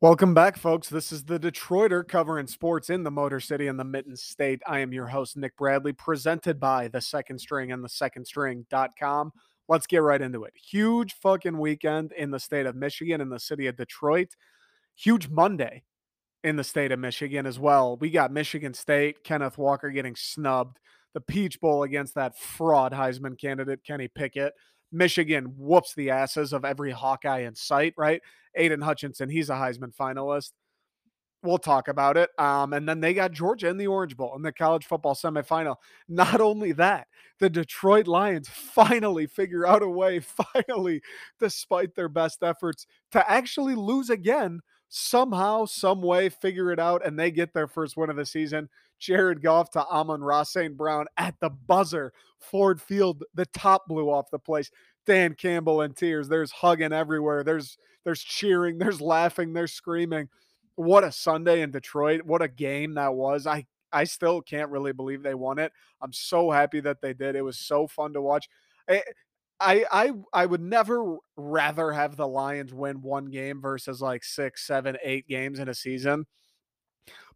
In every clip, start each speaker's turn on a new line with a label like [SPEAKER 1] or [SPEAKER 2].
[SPEAKER 1] Welcome back, folks. This is the Detroiter covering sports in the Motor City and the Mitten State. I am your host, Nick Bradley, presented by the second string and the second string.com. Let's get right into it. Huge fucking weekend in the state of Michigan, in the city of Detroit. Huge Monday in the state of Michigan as well. We got Michigan State, Kenneth Walker getting snubbed, the Peach Bowl against that fraud Heisman candidate, Kenny Pickett. Michigan whoops the asses of every Hawkeye in sight, right? Aidan Hutchinson, he's a Heisman finalist. We'll talk about it. Um, and then they got Georgia in the Orange Bowl in the college football semifinal. Not only that, the Detroit Lions finally figure out a way, finally, despite their best efforts, to actually lose again. Somehow, some way, figure it out, and they get their first win of the season. Jared Goff to Amon-Ra St. Brown at the buzzer. Ford Field, the top blew off the place. Dan Campbell in tears. There's hugging everywhere. There's there's cheering. There's laughing. There's screaming. What a Sunday in Detroit. What a game that was. I I still can't really believe they won it. I'm so happy that they did. It was so fun to watch. I I I, I would never rather have the Lions win one game versus like six, seven, eight games in a season.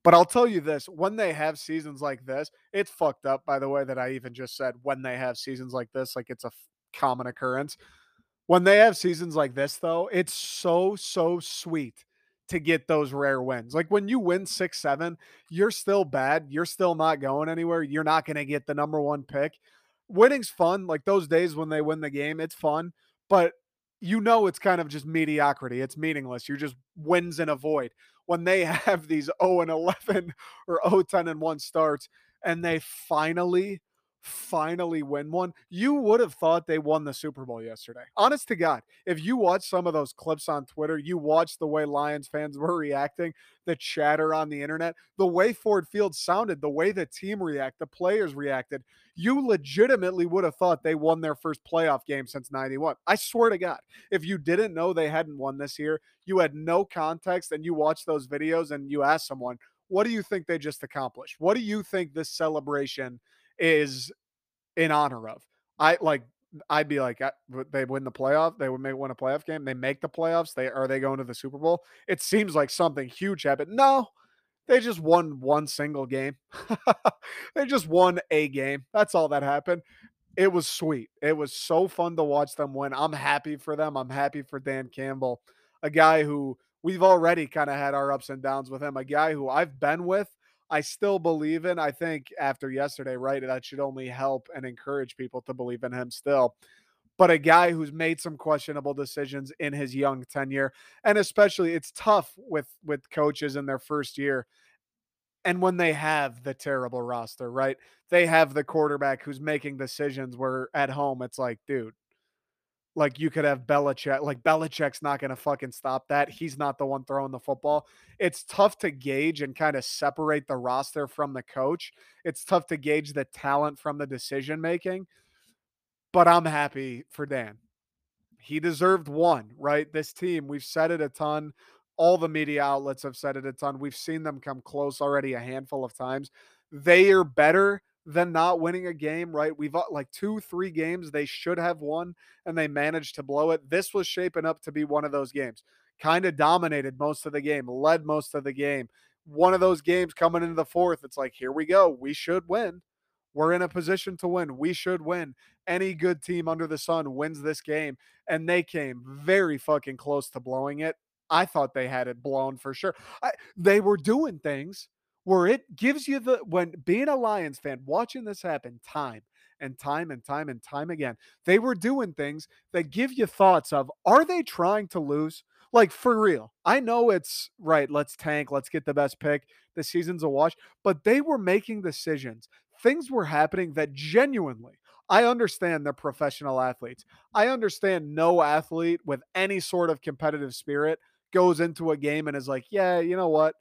[SPEAKER 1] But I'll tell you this when they have seasons like this, it's fucked up, by the way, that I even just said when they have seasons like this, like it's a common occurrence. When they have seasons like this, though, it's so, so sweet to get those rare wins. Like when you win six, seven, you're still bad. You're still not going anywhere. You're not going to get the number one pick. Winning's fun. Like those days when they win the game, it's fun. But you know it's kind of just mediocrity. It's meaningless. You're just wins in a void. When they have these 0 and 11 or 0 10 and 1 starts and they finally finally win one. You would have thought they won the Super Bowl yesterday. Honest to God, if you watch some of those clips on Twitter, you watch the way Lions fans were reacting, the chatter on the internet, the way Ford Field sounded, the way the team reacted, the players reacted, you legitimately would have thought they won their first playoff game since 91. I swear to God, if you didn't know they hadn't won this year, you had no context and you watch those videos and you ask someone, what do you think they just accomplished? What do you think this celebration is in honor of. I like I'd be like uh, they win the playoff, they would make win a playoff game, they make the playoffs, they are they going to the Super Bowl? It seems like something huge happened. No, they just won one single game. they just won a game. That's all that happened. It was sweet. It was so fun to watch them win. I'm happy for them. I'm happy for Dan Campbell, a guy who we've already kind of had our ups and downs with him, a guy who I've been with I still believe in. I think after yesterday, right, that should only help and encourage people to believe in him still. But a guy who's made some questionable decisions in his young tenure, and especially it's tough with with coaches in their first year. And when they have the terrible roster, right? They have the quarterback who's making decisions where at home it's like, dude, like you could have Belichick. Like Belichick's not going to fucking stop that. He's not the one throwing the football. It's tough to gauge and kind of separate the roster from the coach. It's tough to gauge the talent from the decision making. But I'm happy for Dan. He deserved one, right? This team, we've said it a ton. All the media outlets have said it a ton. We've seen them come close already a handful of times. They are better than not winning a game, right? We've uh, like two, three games they should have won and they managed to blow it. This was shaping up to be one of those games. Kind of dominated most of the game, led most of the game. One of those games coming into the fourth, it's like, here we go. We should win. We're in a position to win. We should win. Any good team under the sun wins this game. And they came very fucking close to blowing it. I thought they had it blown for sure. I, they were doing things where it gives you the when being a Lions fan, watching this happen time and time and time and time again, they were doing things that give you thoughts of are they trying to lose? Like for real. I know it's right, let's tank, let's get the best pick. The season's a wash, but they were making decisions. Things were happening that genuinely I understand they're professional athletes. I understand no athlete with any sort of competitive spirit goes into a game and is like, yeah, you know what?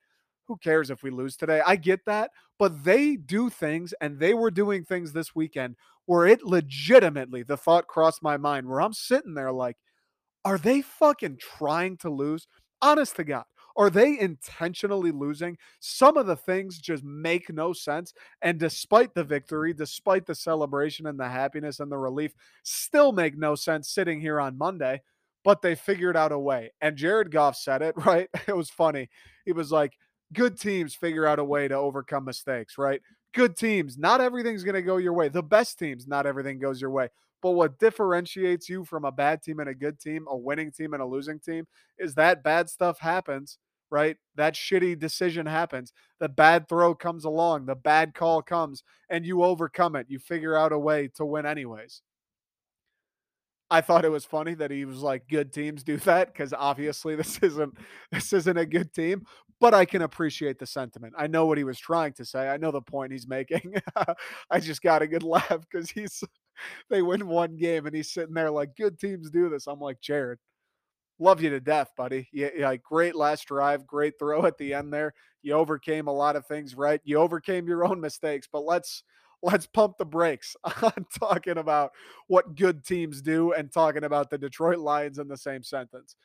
[SPEAKER 1] Who cares if we lose today? I get that, but they do things and they were doing things this weekend where it legitimately the thought crossed my mind where I'm sitting there like, are they fucking trying to lose? Honest to God, Are they intentionally losing? Some of the things just make no sense. And despite the victory, despite the celebration and the happiness and the relief, still make no sense sitting here on Monday. But they figured out a way. And Jared Goff said it, right? It was funny. He was like, good teams figure out a way to overcome mistakes, right? Good teams, not everything's going to go your way. The best teams, not everything goes your way. But what differentiates you from a bad team and a good team, a winning team and a losing team, is that bad stuff happens, right? That shitty decision happens. The bad throw comes along, the bad call comes, and you overcome it. You figure out a way to win, anyways. I thought it was funny that he was like, "Good teams do that," because obviously this isn't this isn't a good team. But I can appreciate the sentiment. I know what he was trying to say. I know the point he's making. I just got a good laugh because he's they win one game and he's sitting there like, "Good teams do this." I'm like, Jared, love you to death, buddy. Yeah, great last drive, great throw at the end there. You overcame a lot of things, right? You overcame your own mistakes, but let's let's pump the brakes on talking about what good teams do and talking about the Detroit Lions in the same sentence.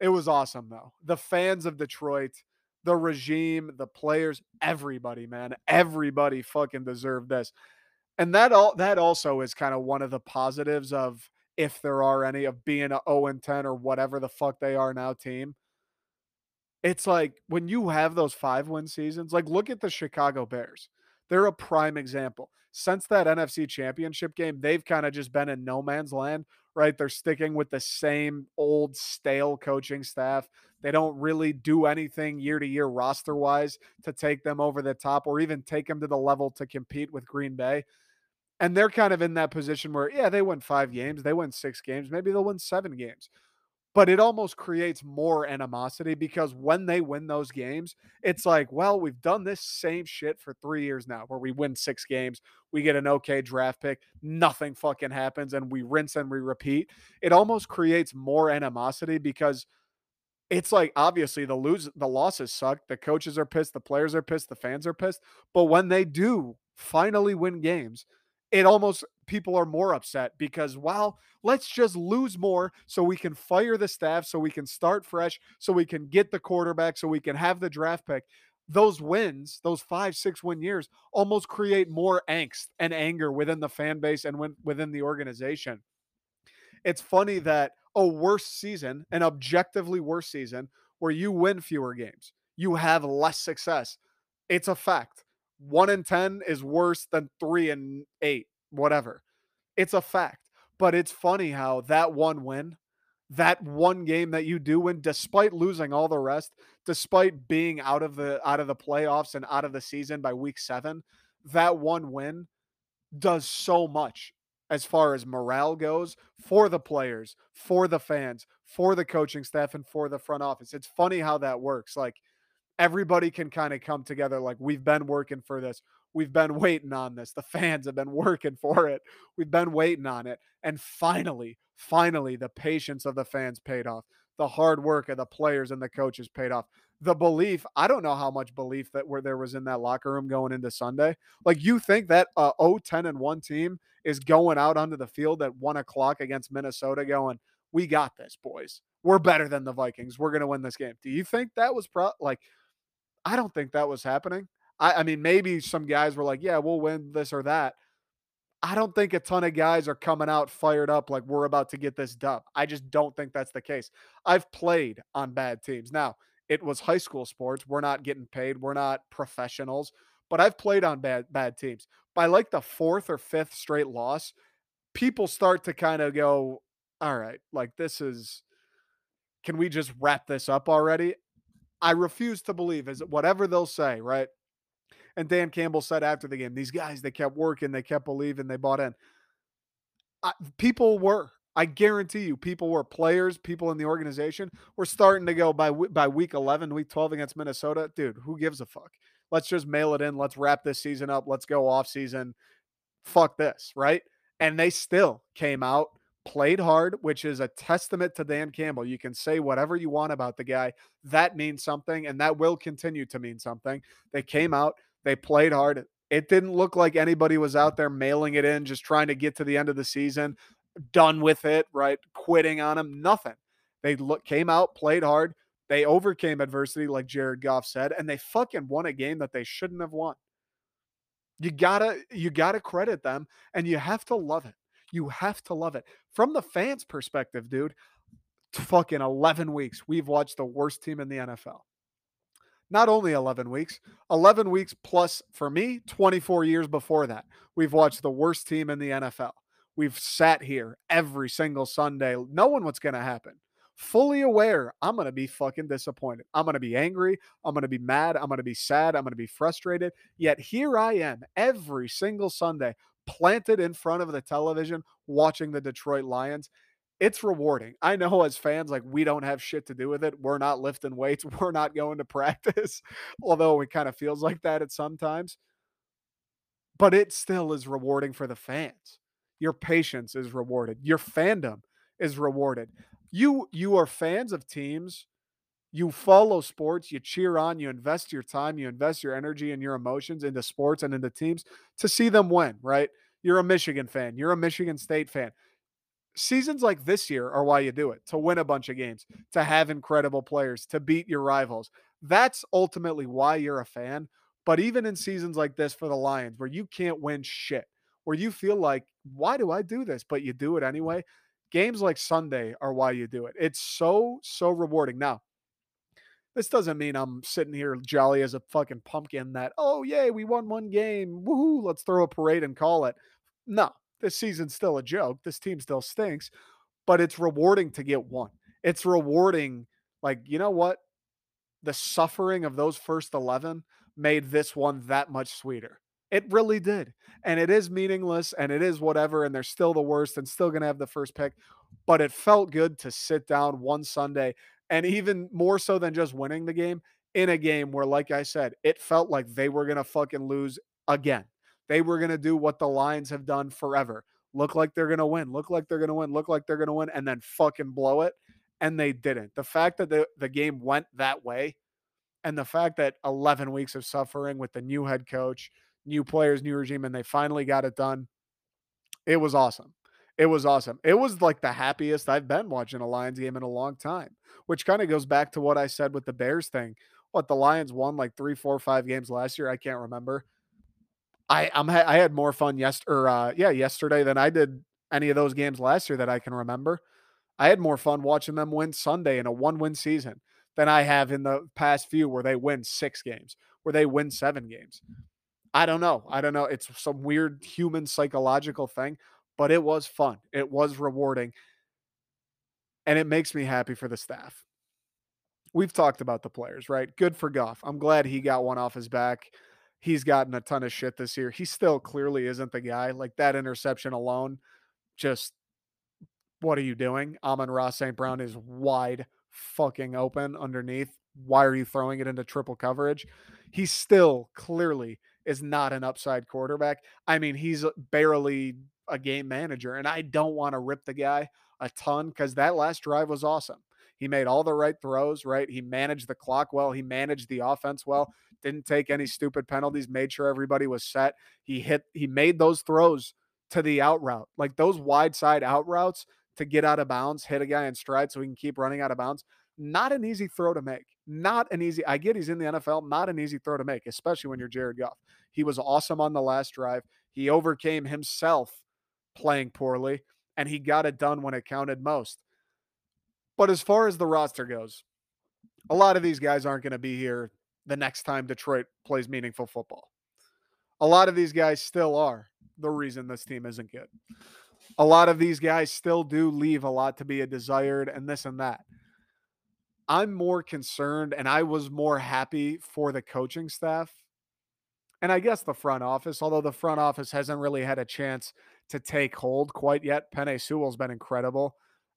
[SPEAKER 1] It was awesome, though. The fans of Detroit, the regime, the players, everybody, man, everybody fucking deserved this. And that all that also is kind of one of the positives of if there are any of being a 0 and 10 or whatever the fuck they are now team. It's like when you have those five win seasons, like look at the Chicago Bears. They're a prime example. Since that NFC championship game, they've kind of just been in no man's land, right? They're sticking with the same old stale coaching staff. They don't really do anything year to year roster wise to take them over the top or even take them to the level to compete with Green Bay. And they're kind of in that position where, yeah, they win five games, they win six games, maybe they'll win seven games but it almost creates more animosity because when they win those games, it's like, well, we've done this same shit for three years now, where we win six games, we get an okay draft pick, nothing fucking happens, and we rinse and we repeat. It almost creates more animosity because it's like obviously the lose the losses suck, the coaches are pissed, the players are pissed, the fans are pissed, but when they do finally win games, it almost people are more upset because well let's just lose more so we can fire the staff so we can start fresh so we can get the quarterback so we can have the draft pick. Those wins those five six win years almost create more angst and anger within the fan base and within the organization. It's funny that a worse season an objectively worse season where you win fewer games you have less success it's a fact one in 10 is worse than three and eight, whatever. It's a fact. But it's funny how that one win, that one game that you do win, despite losing all the rest, despite being out of the out of the playoffs and out of the season by week seven, that one win does so much as far as morale goes for the players, for the fans, for the coaching staff, and for the front office. It's funny how that works. Like everybody can kind of come together like we've been working for this. We've been waiting on this. The fans have been working for it. We've been waiting on it. And finally finally the patience of the fans paid off. The hard work of the players and the coaches paid off the belief i don't know how much belief that where there was in that locker room going into sunday like you think that uh 0 10 and 1 team is going out onto the field at 1 o'clock against minnesota going we got this boys we're better than the vikings we're going to win this game do you think that was pro like I don't think that was happening. I, I mean, maybe some guys were like, yeah, we'll win this or that. I don't think a ton of guys are coming out fired up like we're about to get this dub. I just don't think that's the case. I've played on bad teams. Now, it was high school sports. We're not getting paid. We're not professionals, but I've played on bad bad teams. By like the fourth or fifth straight loss, people start to kind of go, "All right, like this is can we just wrap this up already?" I refuse to believe is whatever they'll say, right? And Dan Campbell said after the game, these guys they kept working, they kept believing, they bought in. I, people were. I guarantee you, people were players, people in the organization were starting to go by by week 11, week 12 against Minnesota. Dude, who gives a fuck? Let's just mail it in. Let's wrap this season up. Let's go off season. Fuck this, right? And they still came out played hard, which is a testament to Dan Campbell. You can say whatever you want about the guy. That means something, and that will continue to mean something. They came out, they played hard. It didn't look like anybody was out there mailing it in, just trying to get to the end of the season, done with it, right? Quitting on him, nothing. They look, came out, played hard, They overcame adversity, like Jared Goff said, and they fucking won a game that they shouldn't have won. You gotta you gotta credit them, and you have to love it. You have to love it. From the fans' perspective, dude, fucking 11 weeks, we've watched the worst team in the NFL. Not only 11 weeks, 11 weeks plus for me, 24 years before that, we've watched the worst team in the NFL. We've sat here every single Sunday, knowing what's going to happen fully aware I'm going to be fucking disappointed. I'm going to be angry. I'm going to be mad. I'm going to be sad. I'm going to be frustrated. Yet here I am every single Sunday, planted in front of the television, watching the Detroit Lions. It's rewarding. I know as fans, like we don't have shit to do with it. We're not lifting weights. We're not going to practice, although it kind of feels like that at sometimes. But it still is rewarding for the fans. Your patience is rewarded. Your fandom is rewarded. You you are fans of teams you follow sports you cheer on you invest your time you invest your energy and your emotions into sports and into teams to see them win right? You're a michigan fan you're a michigan state fan. Seasons like this year are why you do it to win a bunch of games to have incredible players to beat your rivals. That's ultimately why you're a fan but even in seasons like this for the lions where you can't win shit where you feel like why do i do this but you do it anyway games like Sunday are why you do it. It's so, so rewarding. Now, this doesn't mean I'm sitting here jolly as a fucking pumpkin that, oh, yay, we won one game. Woohoo, let's throw a parade and call it. No, this season's still a joke. This team still stinks, but it's rewarding to get one. It's rewarding. Like, you know what? The suffering of those first 11 made this one that much sweeter. It really did. And it is meaningless and it is whatever. And they're still the worst and still going to have the first pick. But it felt good to sit down one Sunday and even more so than just winning the game in a game where, like I said, it felt like they were going to fucking lose again. They were going to do what the Lions have done forever look like they're going to win, look like they're going to win, look like they're going to win, and then fucking blow it. And they didn't. The fact that the, the game went that way and the fact that 11 weeks of suffering with the new head coach, new players, new regime, and they finally got it done. It was awesome. It was awesome. It was like the happiest I've been watching a Lions game in a long time, which kind of goes back to what I said with the Bears thing. What the Lions won like three, four, five games last year. I can't remember. I I'm I had more fun yesterday, or uh, yeah yesterday than I did any of those games last year that I can remember. I had more fun watching them win Sunday in a one win season than I have in the past few where they win six games, where they win seven games. I don't know. I don't know. It's some weird human psychological thing, but it was fun. It was rewarding. And it makes me happy for the staff. We've talked about the players, right? Good for Goff. I'm glad he got one off his back. He's gotten a ton of shit this year. He still clearly isn't the guy. Like that interception alone, just what are you doing? Amon-Ra St. Brown is wide fucking open underneath. Why are you throwing it into triple coverage? He's still clearly is not an upside quarterback. I mean, he's uh, barely a game manager, and I don't want to rip the guy a ton because that last drive was awesome. He made all the right throws, right? He managed the clock well. He managed the offense well. Didn't take any stupid penalties. Made sure everybody was set. He hit. He made those throws to the out route, like those wide side out routes to get out of bounds, hit a guy in stride so he can keep running out of bounds. Not an easy throw to make. Not an easy. I get he's in the NFL. Not an easy throw to make, especially when you're Jared Goff. He was awesome on the last drive. He overcame himself playing poorly, and he got it done when it counted most. But as far as the roster goes, a lot of these guys aren't going to be here the next time Detroit plays meaningful football. A lot of these guys still are the reason this team isn't good. A lot of these guys still do leave a lot to be a desired and this and that. I'm more concerned and I was more happy for the coaching staff and I guess the front office, although the front office hasn't really had a chance to take hold quite yet. Penei Sewell's been incredible.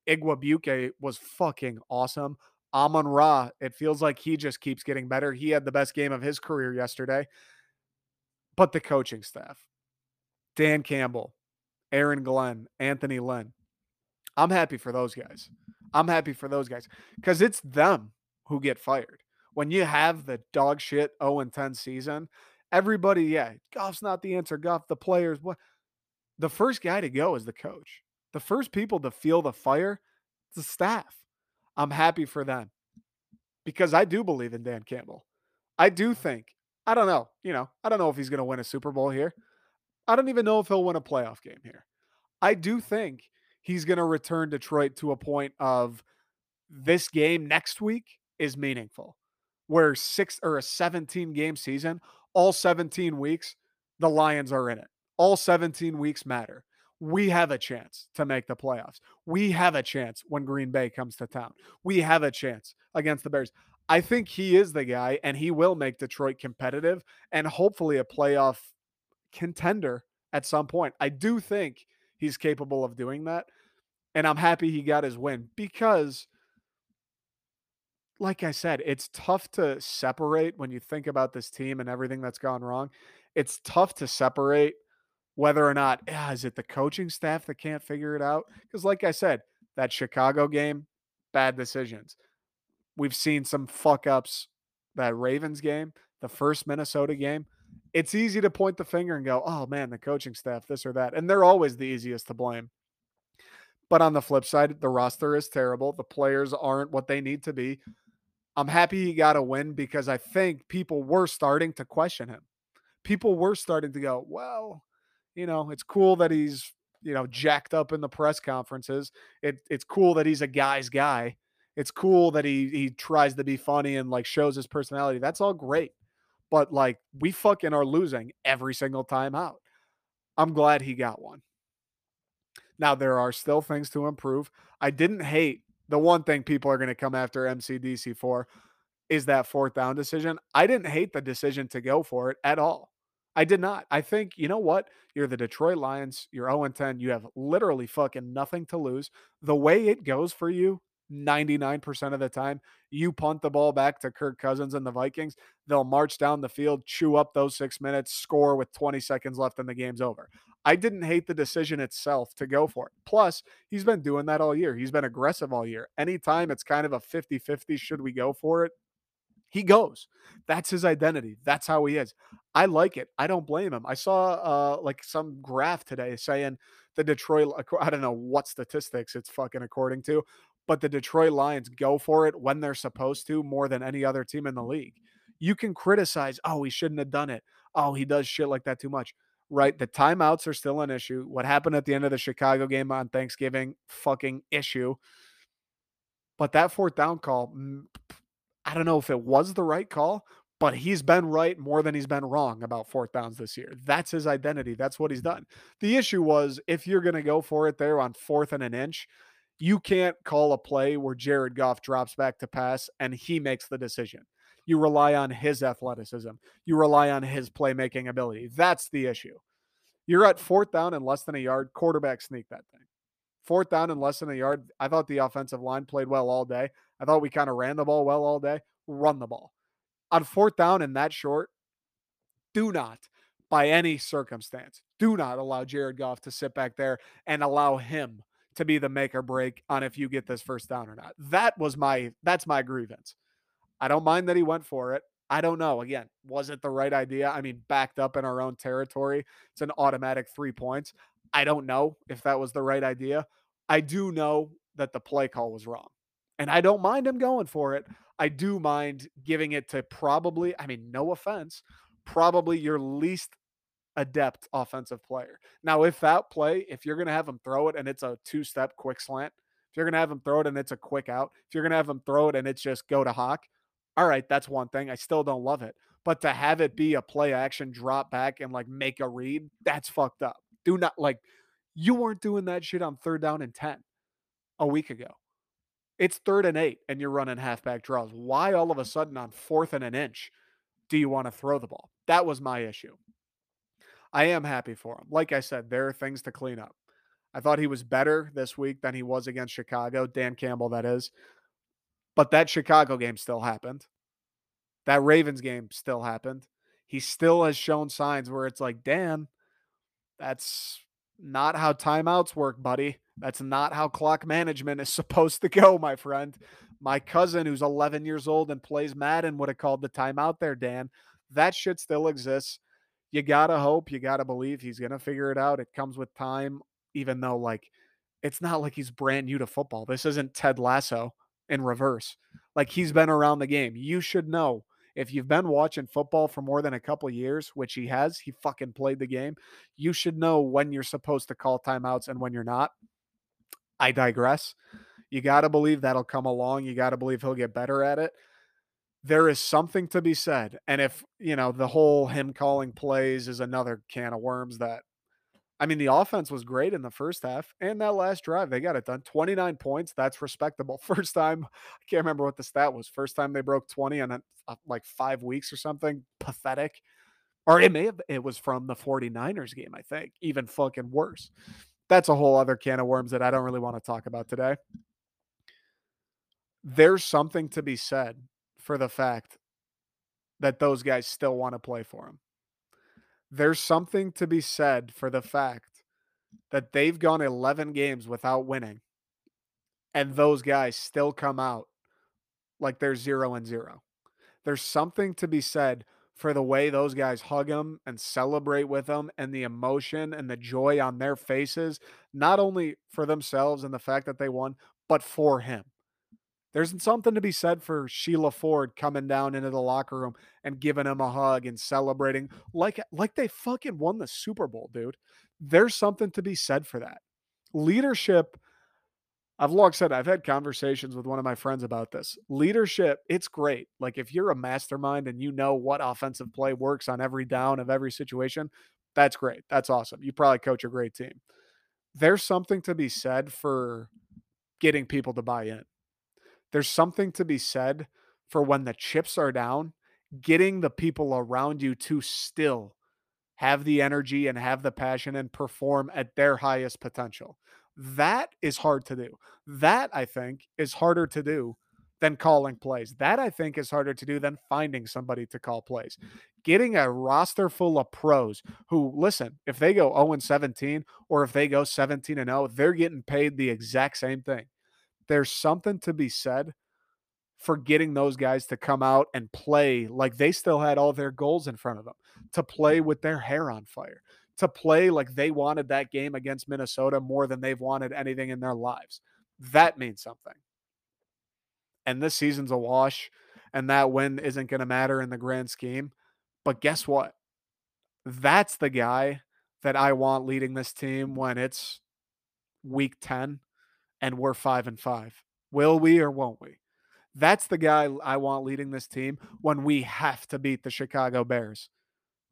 [SPEAKER 1] Igwebuike was fucking awesome. Amon Ra, it feels like he just keeps getting better. He had the best game of his career yesterday. But the coaching staff, Dan Campbell, Aaron Glenn, Anthony Lynn, I'm happy for those guys. I'm happy for those guys because it's them who get fired. When you have the dog shit 0 and 10 season, everybody, yeah, Goff's not the answer. Goff, the players, what? The first guy to go is the coach. The first people to feel the fire, the staff. I'm happy for them. because I do believe in Dan Campbell. I do think, I don't know, you know, I don't know if he's going to win a Super Bowl here. I don't even know if he'll win a playoff game here. I do think he's going to return Detroit to a point of this game next week is meaningful. Where six or a 17 game season, all 17 weeks, the Lions are in it. All 17 weeks matter. We have a chance to make the playoffs. We have a chance when Green Bay comes to town. We have a chance against the Bears. I think he is the guy, and he will make Detroit competitive and hopefully a playoff contender at some point. I do think he's capable of doing that. And I'm happy he got his win because, like I said, it's tough to separate when you think about this team and everything that's gone wrong. It's tough to separate whether or not yeah, is it the coaching staff that can't figure it out? Because, like I said, that Chicago game, bad decisions. We've seen some fuck ups. That Ravens game, the first Minnesota game, it's easy to point the finger and go, oh man, the coaching staff, this or that. And they're always the easiest to blame. But on the flip side, the roster is terrible. The players aren't what they need to be. I'm happy he got a win because I think people were starting to question him. People were starting to go, well, you know, it's cool that he's, you know, jacked up in the press conferences. It, it's cool that he's a guy's guy. It's cool that he he tries to be funny and like shows his personality. That's all great. But like we fucking are losing every single time out. I'm glad he got one. Now, there are still things to improve. I didn't hate the one thing people are going to come after MCDC for is that fourth down decision. I didn't hate the decision to go for it at all. I did not. I think, you know what? You're the Detroit Lions. You're 0 10. You have literally fucking nothing to lose. The way it goes for you 99% of the time. You punt the ball back to Kirk Cousins and the Vikings, they'll march down the field, chew up those six minutes, score with 20 seconds left, and the game's over. I didn't hate the decision itself to go for it. Plus, he's been doing that all year. He's been aggressive all year. Anytime it's kind of a 50 50, should we go for it? He goes. That's his identity. That's how he is. I like it. I don't blame him. I saw uh like some graph today saying the Detroit I don't know what statistics it's fucking according to, but the Detroit Lions go for it when they're supposed to more than any other team in the league. You can criticize, oh, he shouldn't have done it. Oh, he does shit like that too much. Right? The timeouts are still an issue. What happened at the end of the Chicago game on Thanksgiving, fucking issue. But that fourth down call, mm, I don't know if it was the right call, but he's been right more than he's been wrong about fourth downs this year. That's his identity. That's what he's done. The issue was if you're going to go for it there on fourth and an inch, you can't call a play where Jared Goff drops back to pass and he makes the decision. You rely on his athleticism. You rely on his playmaking ability. That's the issue. You're at fourth down and less than a yard. Quarterback sneak that thing. Fourth down and less than a yard. I thought the offensive line played well all day. I thought we kind of ran the ball well all day. Run the ball. On fourth down and that short, do not, by any circumstance, do not allow Jared Goff to sit back there and allow him to be the make or break on if you get this first down or not. That was my that's my grievance. I don't mind that he went for it. I don't know. Again, was it the right idea? I mean, backed up in our own territory, it's an automatic three points. I don't know if that was the right idea. I do know that the play call was wrong. And I don't mind him going for it. I do mind giving it to probably, I mean, no offense, probably your least adept offensive player. Now, if that play, if you're going to have him throw it and it's a two step quick slant, if you're going to have him throw it and it's a quick out, if you're going to have him throw it and it's just go to Hawk, all right, that's one thing. I still don't love it. But to have it be a play action drop back and like make a read, that's fucked up. Do not like, you weren't doing that shit on third down and 10 a week ago. It's third and eight and you're running halfback draws. Why all of a sudden on fourth and an inch do you want to throw the ball? That was my issue. I am happy for him. Like I said, there are things to clean up. I thought he was better this week than he was against Chicago, Dan Campbell, that is. But that Chicago game still happened. That Ravens game still happened. He still has shown signs where it's like, Dan, that's not how timeouts work, buddy. That's not how clock management is supposed to go, my friend. My cousin, who's 11 years old and plays Madden, would have called the timeout there, Dan. That shit still exists you gotta hope, you gotta believe he's gonna figure it out. It comes with time, even though like it's not like he's brand new to football. This isn't Ted Lasso in reverse. Like he's been around the game. You should know if you've been watching football for more than a couple years, which he has, he fucking played the game. You should know when you're supposed to call timeouts and when you're not. I digress. You got to believe that'll come along. You got to believe he'll get better at it. There is something to be said. And if, you know, the whole him calling plays is another can of worms that I mean, the offense was great in the first half and that last drive. They got it done. 29 points. That's respectable. First time, I can't remember what the stat was. First time they broke 20 in uh, like five weeks or something. Pathetic. Or it may have, it was from the 49ers game, I think. Even fucking worse. That's a whole other can of worms that I don't really want to talk about today. There's something to be said for the fact that those guys still want to play for him there's something to be said for the fact that they've gone 11 games without winning and those guys still come out like they're 0 and 0. There's something to be said for the way those guys hug him and celebrate with him and the emotion and the joy on their faces, not only for themselves and the fact that they won, but for him. There's something to be said for Sheila Ford coming down into the locker room and giving him a hug and celebrating like like they fucking won the Super Bowl, dude. There's something to be said for that. Leadership I've long said I've had conversations with one of my friends about this. Leadership, it's great. Like if you're a mastermind and you know what offensive play works on every down of every situation, that's great. That's awesome. You probably coach a great team. There's something to be said for getting people to buy in there's something to be said for when the chips are down, getting the people around you to still have the energy and have the passion and perform at their highest potential. That is hard to do. That I think is harder to do than calling plays. That I think is harder to do than finding somebody to call plays. Getting a roster full of pros who listen, if they go 0 and 17 or if they go 17 and 0, they're getting paid the exact same thing there's something to be said for getting those guys to come out and play like they still had all their goals in front of them, to play mm-hmm. with their hair on fire, to play like they wanted that game against Minnesota more than they've wanted anything in their lives. That means something. And this season's a wash, and that win isn't going to matter in the grand scheme. But guess what? That's the guy that I want leading this team when it's week 10 and we're five and five. Will we or won't we? That's the guy I want leading this team when we have to beat the Chicago Bears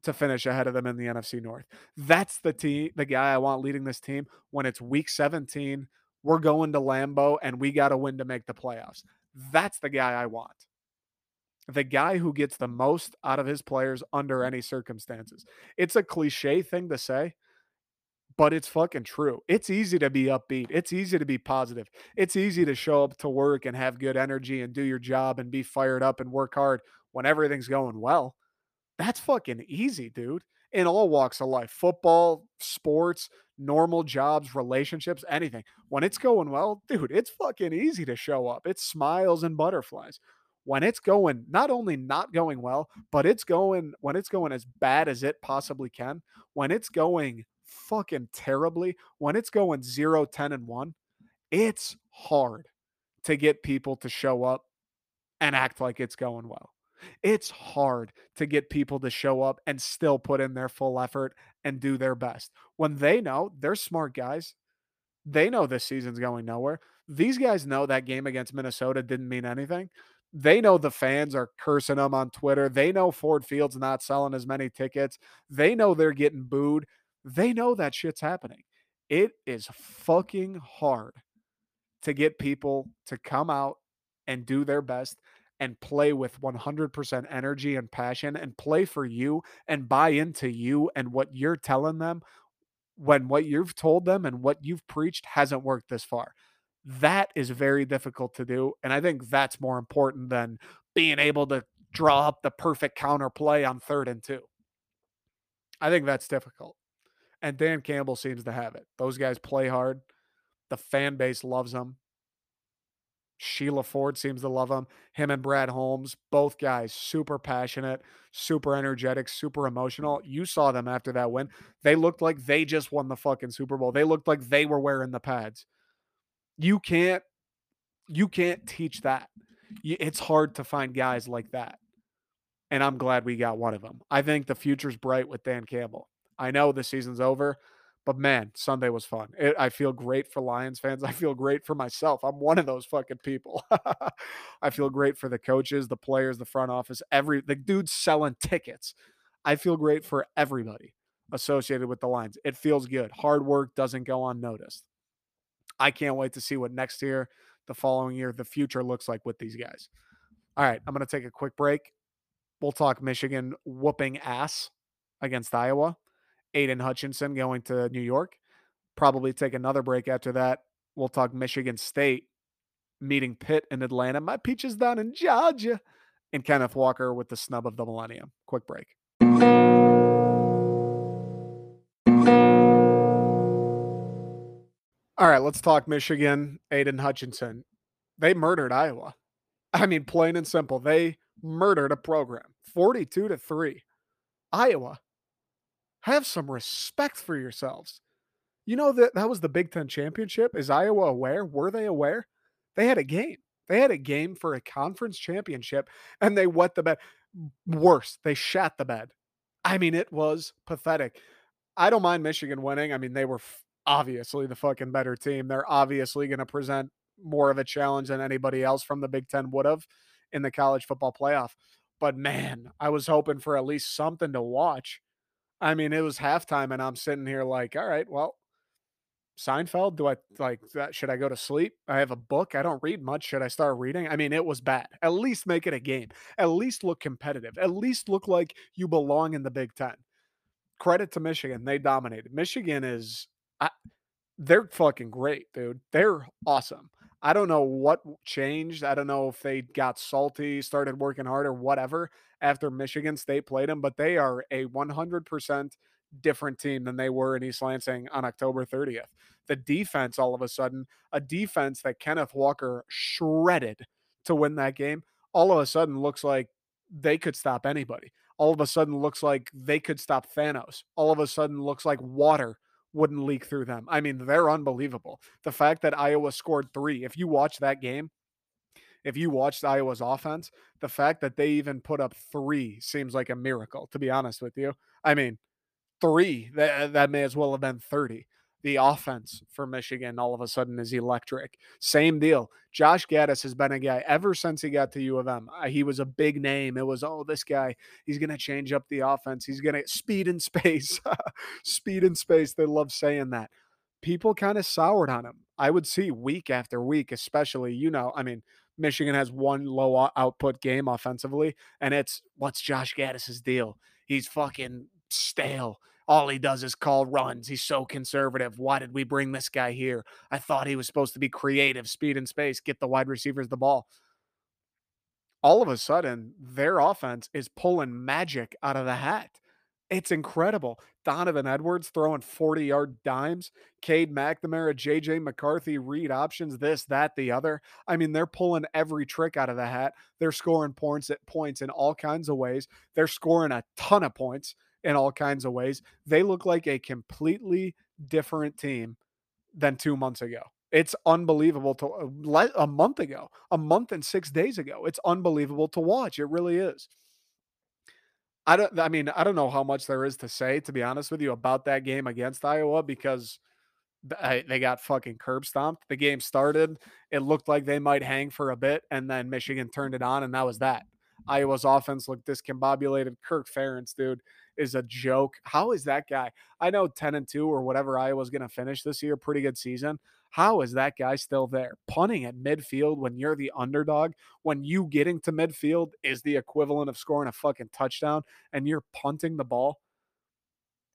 [SPEAKER 1] to finish ahead of them in the NFC North. That's the team, the guy I want leading this team when it's week 17. We're going to Lambeau and we got to win to make the playoffs. That's the guy I want. The guy who gets the most out of his players under mm. any circumstances. It's a cliche thing to say, but it's fucking true. It's easy to be upbeat. It's easy to be positive. It's easy to show up to work and have good energy and do your job and be fired up and work hard when everything's going well. That's fucking easy, dude. In all walks of life football, sports, normal jobs, relationships, anything. When it's going well, dude, it's fucking easy to show up. It's smiles and butterflies. When it's going not only not going well, but it's going when it's going as bad as it possibly can, when it's going fucking terribly, when it's going 0, 10, and 1, it's hard to get people to show up and act like it's going well. It's hard to get people to show up and still put in their full effort and do their best when they know they're smart guys. They know this season's going nowhere. These guys know that game against Minnesota didn't mean anything. They know the fans are cursing them on Twitter. They know Ford Field's not selling as many tickets. They know they're getting booed. They know that shit's happening. It is fucking hard to get people to come out and do their best and play with 100% energy and passion and play for you and buy into you and what you're telling them when what you've told them and what you've preached hasn't worked this far. That is very difficult to do. And I think that's more important than being able to draw up the perfect counter play on third and two. I think that's difficult. And Dan Campbell seems to have it. Those guys play hard. The fan base loves them. Sheila Ford seems to love him. Him and Brad Holmes, both guys, super passionate, super energetic, super emotional. You saw them after that win. They looked like they just won the fucking Super Bowl. They looked like they were wearing the pads. You can't you can't teach that. It's hard to find guys like that. And I'm glad we got one of them. I think the future's bright with Dan Campbell. I know the season's over, but man, Sunday was fun. It, I feel great for Lions fans. I feel great for myself. I'm one of those fucking people. I feel great for the coaches, the players, the front office, every the dudes selling tickets. I feel great for everybody associated with the Lions. It feels good. Hard work doesn't go unnoticed. I can't wait to see what next year, the following year, the future looks like with these guys. All right, I'm going to take a quick break. We'll talk Michigan whooping ass against Iowa. Aidan Hutchinson going to New York. Probably take another break after that. We'll talk Michigan State meeting Pitt in Atlanta. My peaches down in Georgia. And Kenneth Walker with the snub of the millennium. Quick break. All right, let's talk Michigan. Aidan Hutchinson. They murdered Iowa. I mean, plain and simple. They murdered a program 42 to 3. Iowa, have some respect for yourselves. You know that that was the Big Ten championship. Is Iowa aware? Were they aware? They had a game. They had a game for a conference championship and they wet the bed. Worse, they shat the bed. I mean, it was pathetic. I don't mind Michigan winning. I mean, they were obviously the fucking better team. They're obviously going to present more of a challenge than anybody else from the Big Ten would have in the college football playoff. But man, I was hoping for at least something to watch. I mean, it was halftime, and I'm sitting here like, all right, well, Seinfeld, do I like that? Should I go to sleep? I have a book. I don't read much. Should I start reading? I mean, it was bad. At least make it a game. At least look competitive. At least look like you belong in the Big Ten. Credit to Michigan. They dominated. Michigan is I, they're fucking great, dude. They're awesome. I don't know what changed. I don't know if they got salty, started working harder, whatever, after Michigan State played them, but they are a 100% different team than they were in East Lansing on October 30th. The defense, all of a sudden, a defense that Kenneth Walker shredded to win that game, all of a sudden looks like they could stop anybody. All of a sudden looks like they could stop Thanos. All of a sudden looks like water wouldn't leak through them. I mean, they're unbelievable. The fact that Iowa scored three, if you watch that game, if you watched Iowa's offense, the fact that they even put up three seems like a miracle, to be honest with you. I mean, three, that, that may as well have been 30 the offense for Michigan all of a sudden is electric. Same deal. Josh Gattis has been a guy ever since he got to U of M. Uh, he was a big name. It was, oh, this guy, he's going to change up the offense. He's going to speed in space. speed in space. They love saying that. People kind of soured on him. I would see week after week, especially, you know, I mean, Michigan has one low output game offensively, and it's what's Josh Gattis's deal? He's fucking stale all he does is call runs. He's so conservative. Why did we bring this guy here? I thought he was supposed to be creative, speed and space, get the wide receivers the ball. All of a sudden, their offense is pulling magic out of the hat. It's incredible. Donovan Edwards throwing 40 yard dimes, Cade McNamara, JJ McCarthy, read options, this, that, the other. I mean, they're pulling every trick out of the hat. They're scoring points at points in all kinds of ways. They're scoring a ton of points in all kinds of ways. They look like a completely different team than two months ago. It's unbelievable to uh, a month ago, a month and six days ago. It's unbelievable to watch. It really is. I don't. I mean, I don't know how much there is to say, to be honest with you, about that game against Iowa because they got fucking curb stomped. The game started. It looked like they might hang for a bit, and then Michigan turned it on, and that was that. Iowa's offense looked discombobulated. Kirk Ferentz, dude, is a joke. How is that guy? I know 10 and 2 or whatever Iowa's going to finish this year, pretty good season. How is that guy still there? Punting at midfield when you're the underdog, when you getting to midfield is the equivalent of scoring a fucking touchdown and you're punting the ball.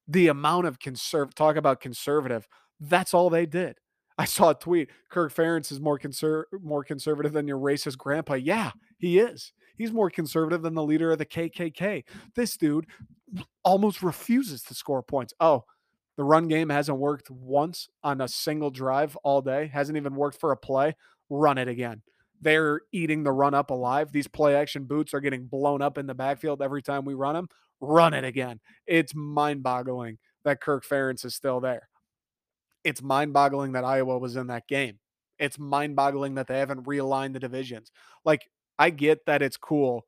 [SPEAKER 1] The amount of conserv talk about conservative, that's all they did. I saw a tweet. Kirk Ferentz is more conser- more conservative than your racist grandpa. Yeah, he is. He's more conservative than the leader of the KKK. This dude almost refuses to score points. Oh, the run game hasn't worked once on a single drive all day, hasn't even worked for a play. Run it again. They're eating the run up alive. These play action boots are getting blown up in the backfield every time we run them. Run it again. It's mind boggling that Kirk Ferentz is still there. It's mind boggling that Iowa was in that game. It's mind boggling that they haven't realigned the divisions. Like I get that it's cool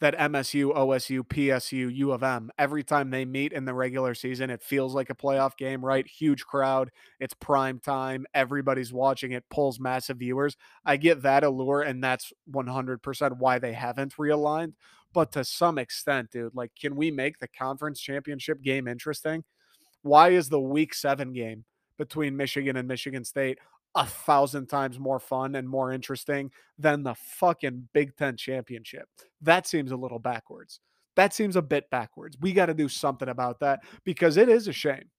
[SPEAKER 1] that MSU, OSU, PSU, U of M, every time they meet in the regular season, it feels like a playoff game, right? Huge crowd. It's prime time. Everybody's watching it, pulls massive viewers. I get that allure, and that's 100% why they haven't realigned. But to some extent, dude, like, can we make the conference championship game interesting? Why is the week seven game between Michigan and Michigan State a thousand times more fun and more interesting than the fucking Big Ten championship. That seems a little backwards. That seems a bit backwards. We got to do something about that because it is a shame.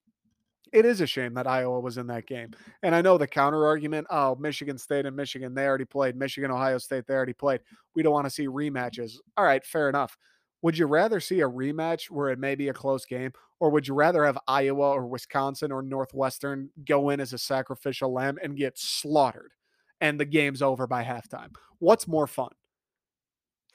[SPEAKER 1] It is a shame that Iowa was in that game. And I know the counter argument oh, Michigan State and Michigan, they already played. Michigan, Ohio State, they already played. We don't want to see rematches. All right, fair enough. Would you rather see a rematch where it may be a close game, or would you rather have Iowa or Wisconsin or Northwestern go in as a sacrificial lamb and get slaughtered and the game's over by halftime? What's more fun?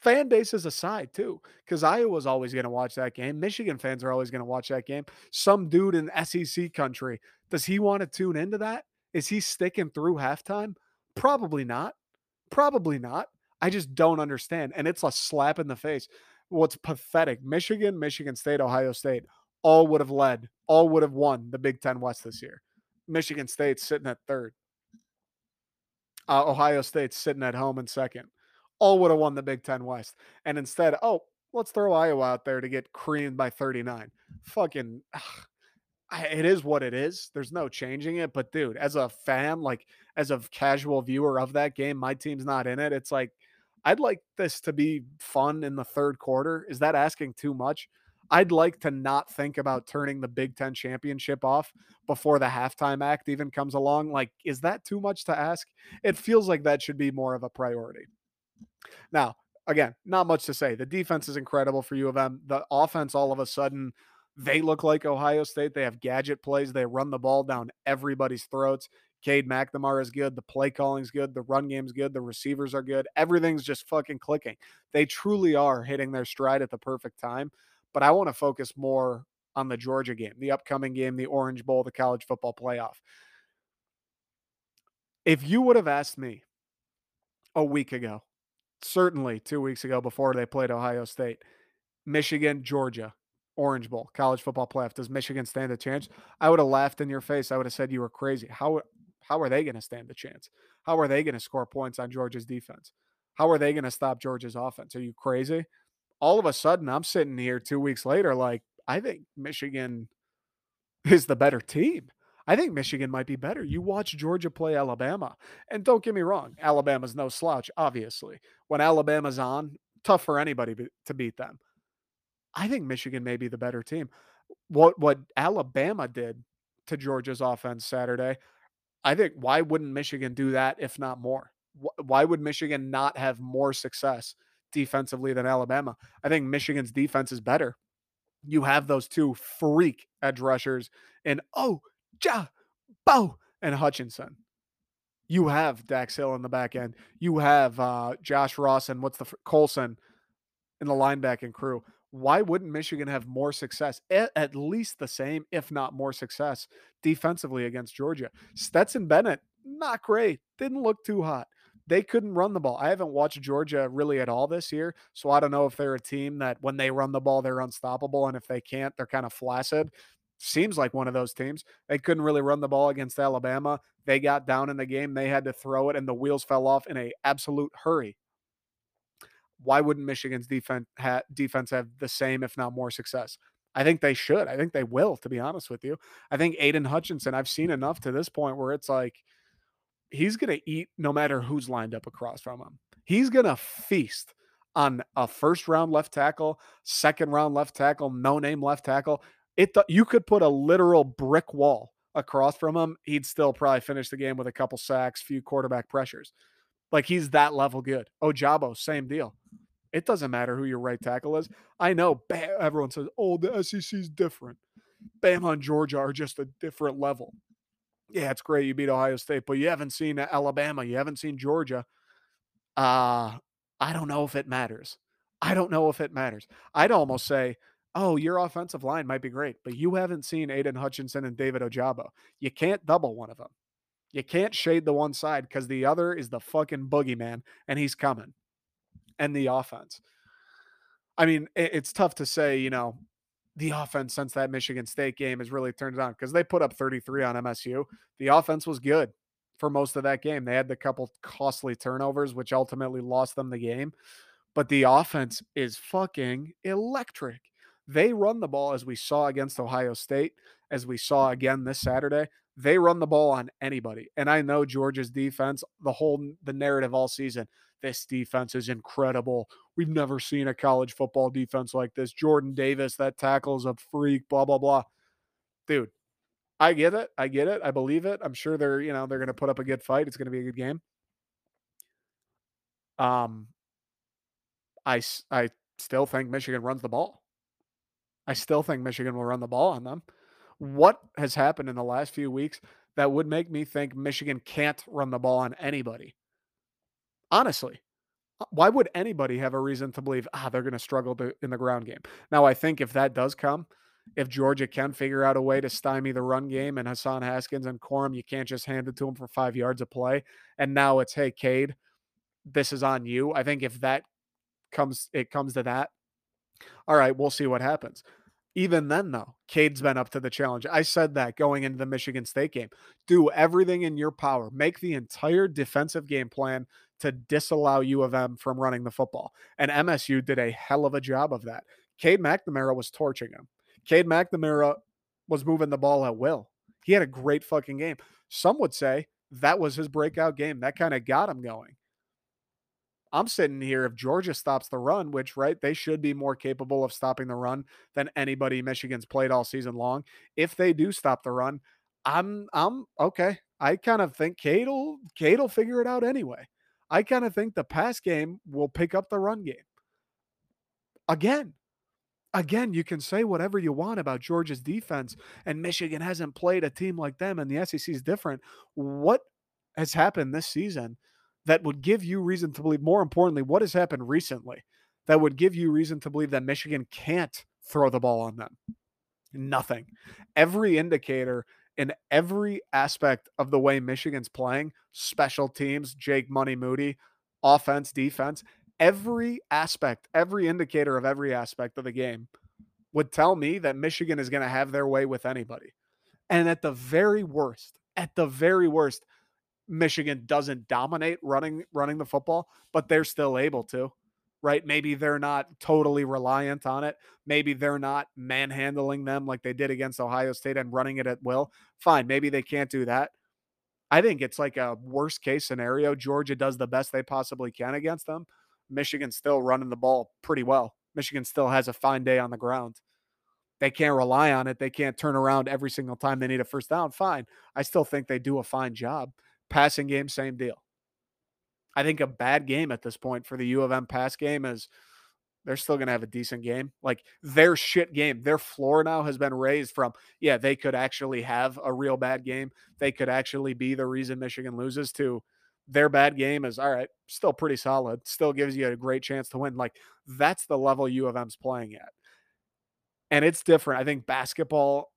[SPEAKER 1] Fan bases aside, too, because Iowa's always going to watch that game. Michigan fans are always going to watch that game. Some dude in SEC country, does he want to tune into that? Is he sticking through halftime? Probably not. Probably not. I just don't understand. And it's a slap in the face what's pathetic Michigan, Michigan State, Ohio State all would have led, all would have won the Big Ten West this year. Michigan State's sitting at third. Uh, Ohio State's sitting at home in second. All would have won the Big Ten West. And instead, oh, let's throw Iowa out there to get creamed by 39. Fucking, ugh, it is what it is. There's no changing it. But dude, as a fan, like as a casual viewer of that game, my team's not in it. It's like, I'd like this to be fun in the third quarter. Is that asking too much? I'd like to not think about turning the Big Ten championship off before the halftime act even comes along. Like, is that too much to ask? It feels like that should be more of a priority. Now, again, not much to say. The defense is incredible for U of M. The offense, all of a sudden, they look like Ohio State. They have gadget plays. They run the ball down everybody's throats. Cade McNamara is good. The play calling's good. The run game's good. The receivers are good. Everything's just fucking clicking. They truly are hitting their stride at the perfect time. But I want to focus more on the Georgia game, the upcoming game, the Orange Bowl, the college football playoff. If you would have asked me a week ago, certainly two weeks ago before they played Ohio State, Michigan, Georgia, Orange Bowl, college football playoff. Does Michigan stand a chance? I would have laughed in your face. I would have said you were crazy. How how are they going to stand a chance? How are they going to score points on Georgia's defense? How are they going to stop Georgia's offense? Are you crazy? All of a sudden, I'm sitting here two weeks later, like, I think Michigan is the better team. I think Michigan might be better. You watch Georgia play Alabama. And don't get me wrong, Alabama's no slouch, obviously. When Alabama's on, tough for anybody to beat them. I think Michigan may be the better team. What what Alabama did to Georgia's offense Saturday, I think why wouldn't Michigan do that if not more? Why would Michigan not have more success defensively than Alabama? I think Michigan's defense is better. You have those two freak edge rushers and oh, ja, Bo and Hutchinson. You have Dax Hill in the back end. You have uh, Josh Ross and what's the Colson in the linebacking crew why wouldn't Michigan have more success, at, least the same, if not more success, defensively against Georgia? Stetson Bennett, not great, didn't look too hot. They couldn't run the ball. I haven't watched Georgia really at all this year, so I don't know if they're a team that when they run the ball, they're unstoppable, and if they can't, they're kind of flaccid. Seems like one of those teams. They couldn't really run the ball against Alabama. They got down in the game. They had to throw it, and the wheels fell off in a absolute hurry why wouldn't Michigan's defense ha- defense have the same, if not more, success? I think they should. I think they will, to be honest with you. I think Aidan Hutchinson, I've seen enough to this point where it's like he's going to eat no matter who's lined up across from him. He's going to feast on a first round left tackle, second round left tackle, no name left tackle. It th- you could put a literal brick wall across from him, he'd still probably finish the game with a couple sacks, few quarterback pressures. Like he's that level good. Ojabo, same deal. It doesn't matter who your right tackle is. I know everyone says, oh, the SEC's different. Bama and Georgia are just a different level. Yeah, it's great you beat Ohio State, but you haven't seen Alabama. You haven't seen Georgia. Uh, I don't know if it matters. I don't know if it matters. I'd almost say, oh, your offensive line might be great, but you haven't seen Aidan Hutchinson and David Ojabo. You can't double one of them. You can't shade the one side because the other is the fucking boogeyman and he's coming. and the offense. I mean, it's tough to say, you know, the offense since that Michigan State game has really turned it on because they put up 33 on MSU. The offense was good for most of that game. They had the couple costly turnovers, which ultimately lost them the game. But the offense is fucking electric. They run the ball as we saw against Ohio State, as we saw again this Saturday. They run the ball on anybody. And I know Georgia's defense, the whole the narrative all season, this defense is incredible. We've never seen a college football defense like this. Jordan Davis, that tackles a freak, blah, blah, blah. Dude, I get it. I get it. I believe it. I'm sure they're, you know, they're to put up a good fight. It's to be a good game. Um, I, I still think Michigan runs the ball. I still think Michigan will run the ball on them. What has happened in the last few weeks that would make me think Michigan can't run the ball on anybody? Honestly, uh, why would anybody have a reason to believe ah they're going to struggle in the ground game? Now, I think if that does come, if Georgia can figure out a way to stymie the run game and Hassan Haskins and Corum, you can't just hand it to him for five yards of play. And now it's hey, Cade, this is on you. I think if that comes, it comes to that. All right, we'll see what happens. Even then, though, Cade's been up to the challenge. I said that going into the Michigan State game. Do everything in your power. Make the entire defensive game plan to disallow U of M from running the football. And MSU did a hell of a job of that. Cade McNamara was torching him. Cade McNamara was moving the ball at will. He had a great fucking game. Some would say that was his breakout game. That kind of got him going. I'm sitting here if Georgia stops the run, which right they should be more capable of stopping the run than anybody Michigan's played all season long. If they do stop the run, I'm I'm okay. I kind of think Cade will Cade will figure it out anyway. I kind of think the pass game will pick up the run game. Again, again, you can say whatever you want about Georgia's defense, and Michigan hasn't played a team like them, and the SEC is different. What has happened this season that would give you reason to believe, more importantly, what has happened recently that would give you reason to believe that Michigan can't throw the ball on them? Nothing. Every indicator in every aspect of the way Michigan's playing, special teams, Jake Money Moody, offense, defense, every aspect, every indicator of every aspect of the game would tell me that Michigan is going to have their way with anybody. And at the very worst, at the very worst, Michigan doesn't dominate running running the football, but they're still able to. Right? Maybe they're not totally reliant on it. Maybe they're not manhandling them like they did against Ohio State and running it at will. Fine, maybe they can't do that. I think it's like a worst case scenario. Georgia does the best they possibly can against them. Michigan's still running the ball pretty well. Michigan still has a fine day on the ground. They can't rely on it. They can't turn around every single time they need a first down. Fine. I still think they do a fine job. Passing game, same deal. I think a bad game at this point for the U of M pass game is they're still going to have a decent game. Like their shit game, their floor now has been raised from, yeah, they could actually have a real bad game. They could actually be the reason Michigan loses to their bad game is all right, still pretty solid, still gives you a great chance to win. Like that's the level U of M's playing at. And it's different. I think basketball,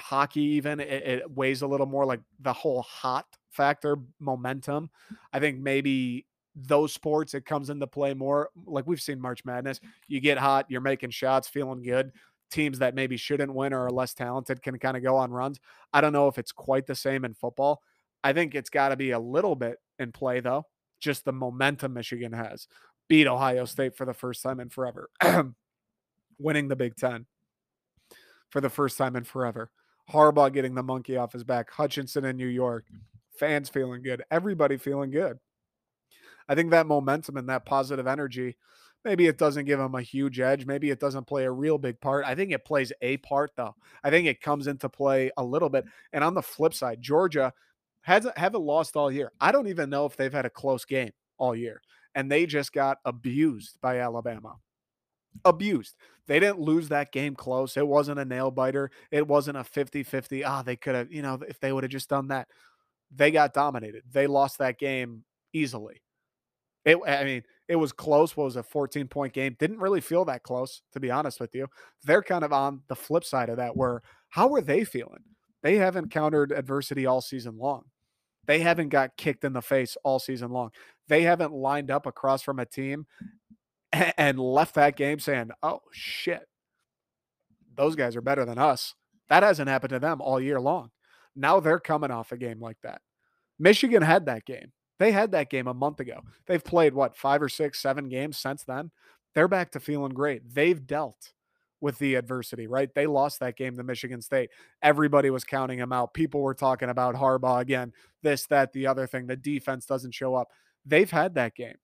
[SPEAKER 1] hockey, even, it, it weighs a little more like the whole hot factor, momentum. I think maybe those sports it comes into play more. Like we've seen March Madness, you get hot, you're making shots, feeling good. Teams that maybe shouldn't win or are less talented can kind of go on runs. I don't know if it's quite the same in football. I think it's got to be a little bit in play, though. Just the momentum Michigan has. Beat Ohio State for the first time in forever, winning the Big Ten for the first time in forever. Harbaugh getting the monkey off his back. Hutchinson in New York. Fans feeling good. Everybody feeling good. I think that momentum and that positive energy, maybe it doesn't give them a huge edge. Maybe it doesn't play a real big part. I think it plays a part, though. I think it comes into play a little bit. And on the flip side, Georgia hasn't haven't lost all year. I don't even know if they've had a close game all year. And they just got abused by Alabama. Abused. They didn't lose that game close. It wasn't a nail biter. It wasn't a 50 50. Ah, they could have, you know, if they would have just done that. They got dominated. They lost that game easily. It, I mean, it was close. What was a 14 point game? Didn't really feel that close, to be honest with you. They're kind of on the flip side of that, where how are they feeling? They haven't countered adversity all season long. They haven't got kicked in the face all season long. They haven't lined up across from a team and left that game saying, "Oh shit, those guys are better than us." That hasn't happened to them all year long. Now they're coming off a game like that. Michigan had that game. They had that game a month ago. They've played what five or six, seven games since then. They're back to feeling great. They've dealt with the adversity, right? They lost that game to Michigan State. Everybody was counting them out. People were talking about Harbaugh again, this, that, the other thing. The defense doesn't show up. They've had that game.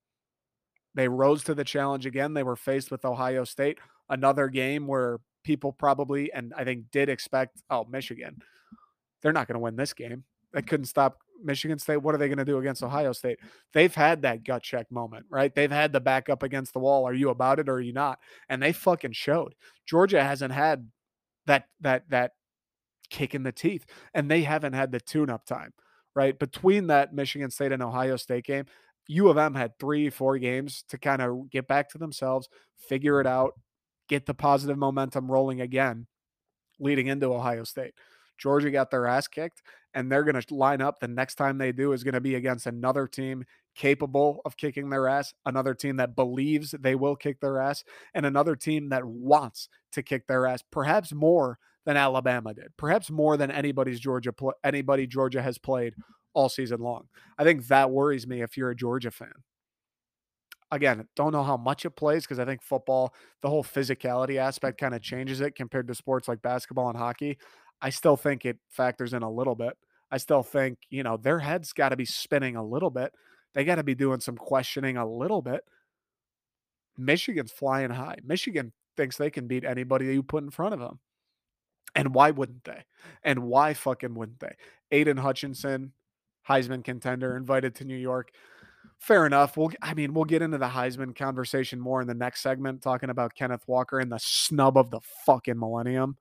[SPEAKER 1] They rose to the challenge again. They were faced with Ohio State, another game where people probably, and I think did expect, oh, Michigan, they're not going to win this game. They couldn't stop Michigan State. What are they going to do against Ohio State? They've had that gut check moment, right? They've had the back up against the wall. Are you about it or are you not? And they fucking showed. Georgia hasn't had that that that kick in the teeth, and they haven't had the tune up time, right? Between that Michigan State and Ohio State game, U of M had three, four games to kind of get back to themselves, figure it out, get the positive momentum rolling again, leading into Ohio State. Georgia got their ass kicked, and they're going to line up the next time they do is going to be against another team capable of kicking their ass, another team that believes they will kick their ass, and another team that wants to kick their ass, perhaps more than Alabama did, perhaps more than anybody's Georgia anybody Georgia has played all season long. I think that worries me if you're a Georgia fan. Again, don't know how much it plays because I think football, the whole physicality aspect kind of changes it compared to sports like basketball and hockey. I still think it factors in a little bit. I still think, you know, their heads got to be spinning a little bit. They got to be doing some questioning a little bit. Michigan's flying high. Michigan thinks they can beat anybody you put in front of them. And why wouldn't they? And why fucking wouldn't they? Aidan Hutchinson, Heisman contender, invited to New York. Fair enough. We'll, I mean, we'll get into the Heisman conversation more in the next segment, talking about Kenneth Walker and the snub of the fucking millennium.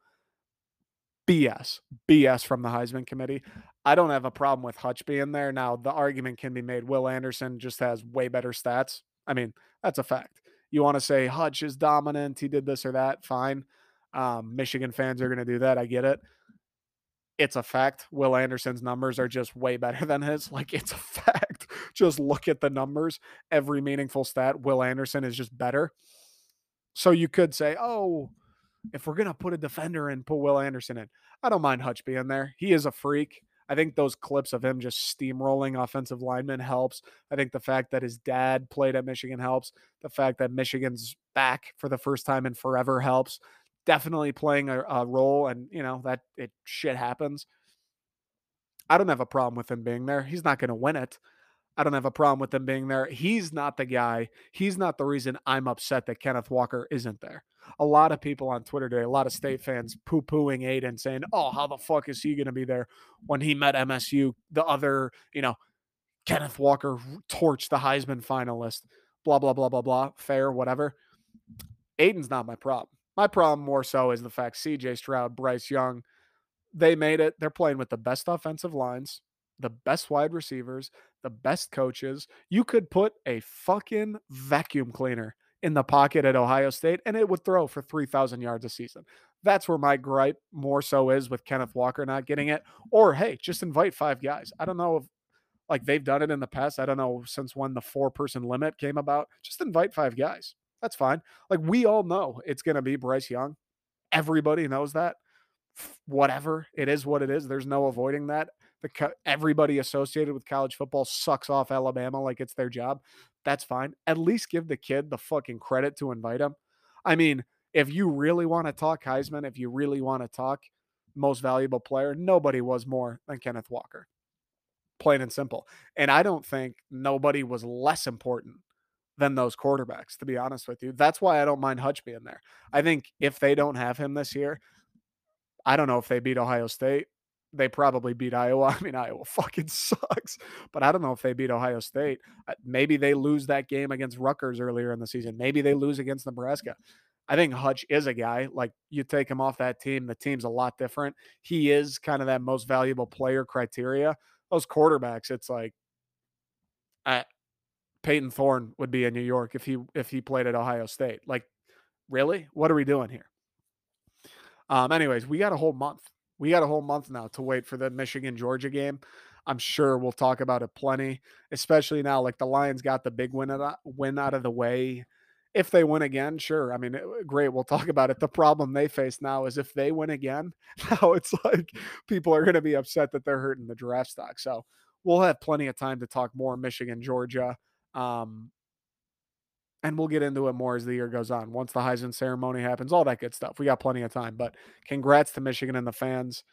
[SPEAKER 1] BS, BS from the Heisman committee. I don't have a problem with Hutch being there. Now, the argument can be made Will Anderson just has way better stats. I mean, that's a fact. You want to say Hutch is dominant, he did this or that, fine. Um, Michigan fans are going to do that. I get it. It's a fact. Will Anderson's numbers are just way better than his. Like, it's a fact. Just look at the numbers. Every meaningful stat, Will Anderson is just better. So you could say, oh, if we're gonna put a defender and put Will Anderson in, I don't mind Hutch being there. He is a freak. I think those clips of him just steamrolling offensive linemen helps. I think the fact that his dad played at Michigan helps. The fact that Michigan's back for the first time in forever helps. Definitely playing a, a role, and you know that it shit happens. I don't have a problem with him being there. He's not going to win it. I don't have a problem with him being there. He's not the guy. He's not the reason I'm upset that Kenneth Walker isn't there a lot of people on Twitter today, a lot of state fans poo pooing Aidan saying, Oh, how the fuck is he going to be there when he met MSU? The other, you know, Kenneth Walker torched the Heisman finalist, blah, blah, blah, blah, blah. Fair, whatever. Aidan's not my problem. My problem more so is the fact CJ Stroud, Bryce Young, they made it. They're playing with the best offensive lines, the best wide receivers, the best coaches. You could put a fucking vacuum cleaner in the pocket at Ohio State, and it would throw for 3,000 yards a season. That's where my gripe more so is with Kenneth Walker not getting it. Or, hey, just invite five guys. I don't know if like they've done it in the past. I don't know since when the four person limit came about. Just invite five guys. That's fine. Like we all know it's going to be Bryce Young. Everybody knows that. Whatever it is, what it is. There's no avoiding that. The everybody associated with college football sucks off Alabama like it's their job that's fine. At least give the kid the fucking credit to invite him. I mean, if you really want to talk Heisman, if you really want to talk most valuable player, nobody was more than Kenneth Walker. Plain and simple. And I don't think nobody was less important than those quarterbacks, to be honest with you. That's why I don't mind Hutch being there. I think if they don't have him this year, I don't know if they beat Ohio State they probably beat Iowa. I mean, Iowa fucking sucks, but I don't know if they beat Ohio State. Uh, maybe they lose that game against Rutgers earlier in the season. Maybe they lose against Nebraska. I think Hutch is a guy like you take him off that team, the team's a lot different. He is kind of that most valuable player criteria. Those quarterbacks, it's like, I, Payton Thorne would be in New York if he if he played at Ohio State. Like, really? What are we doing here? Um, anyways, we got a whole month we got a whole month now to wait for the Michigan Georgia game. I'm sure we'll talk about it plenty, especially now. Like the Lions got the big win out, win out of the way, if they win again, sure. I mean, great. We'll talk about it. The problem they face now is if they win again, now it's like people are going to be upset that they're hurting the draft stock. So we'll have plenty of time to talk more Michigan, Georgia. Um, and we'll get into it more as the year goes on. Once the Heisman ceremony happens, all that good stuff. We got plenty of time. But congrats to Michigan and the fans.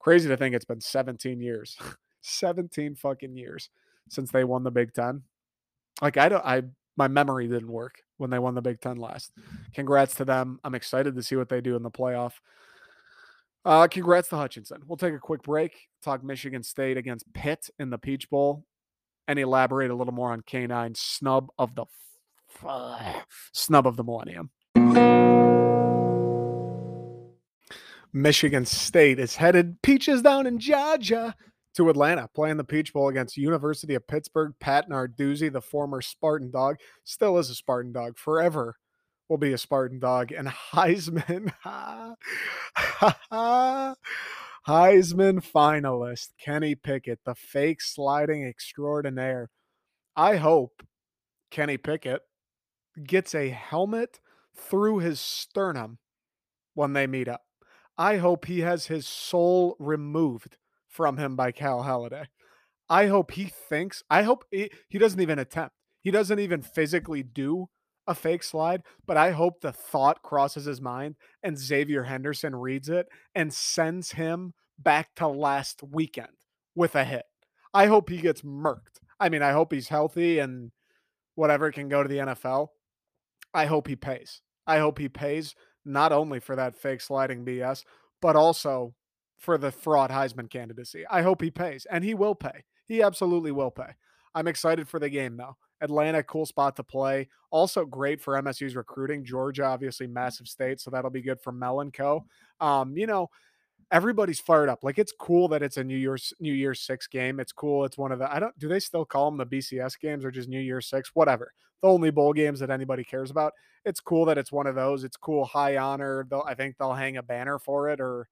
[SPEAKER 1] Crazy to think it's been 17 years. 17 fucking years since they won the Big Ten. Like I don't I my memory didn't work when they won the Big Ten last. Congrats to them. I'm excited to see what they do in the playoff. Uh, congrats to Hutchinson. We'll take a quick break, talk Michigan State against Pitt in the Peach Bowl, and elaborate a little more on K9 snub of the f- snub of the millennium. Michigan State is headed peaches down in Georgia to Atlanta, playing the Peach Bowl against University of Pittsburgh. Pat Narduzzi, the former Spartan dog, still is a Spartan dog. Forever will be a Spartan dog. And Heisman, Heisman finalist Kenny Pickett, the fake sliding extraordinaire. I hope Kenny Pickett gets a helmet through his sternum when they meet up. I hope he has his soul removed from him by Cal Haladay. I hope he thinks, I hope he, he doesn't even attempt. He doesn't even physically do a fake slide, but I hope the thought crosses his mind and Xavier Henderson reads it and sends him back to last weekend with a hit. I hope he gets murked. I mean, I hope he's healthy and whatever can go to the NFL. I hope he pays. I hope he pays not only for that fake sliding BS, but also for the fraud Heisman candidacy. I hope he pays, and he will pay. He absolutely will pay. I'm excited for the game, though. Atlanta, cool spot to play. Also great for MSU's recruiting. Georgia, obviously massive state, so that'll be good for Mel and Co. Um, you know, everybody's fired up. Like it's cool that it's a New Year's New Year's Six game. It's cool. It's one of the I don't do they still call them the BCS games or just New Year's Six? Whatever. The only bowl games that anybody cares about. It's cool that it's one of those. It's cool, high honor. They'll I think they'll hang a banner for it or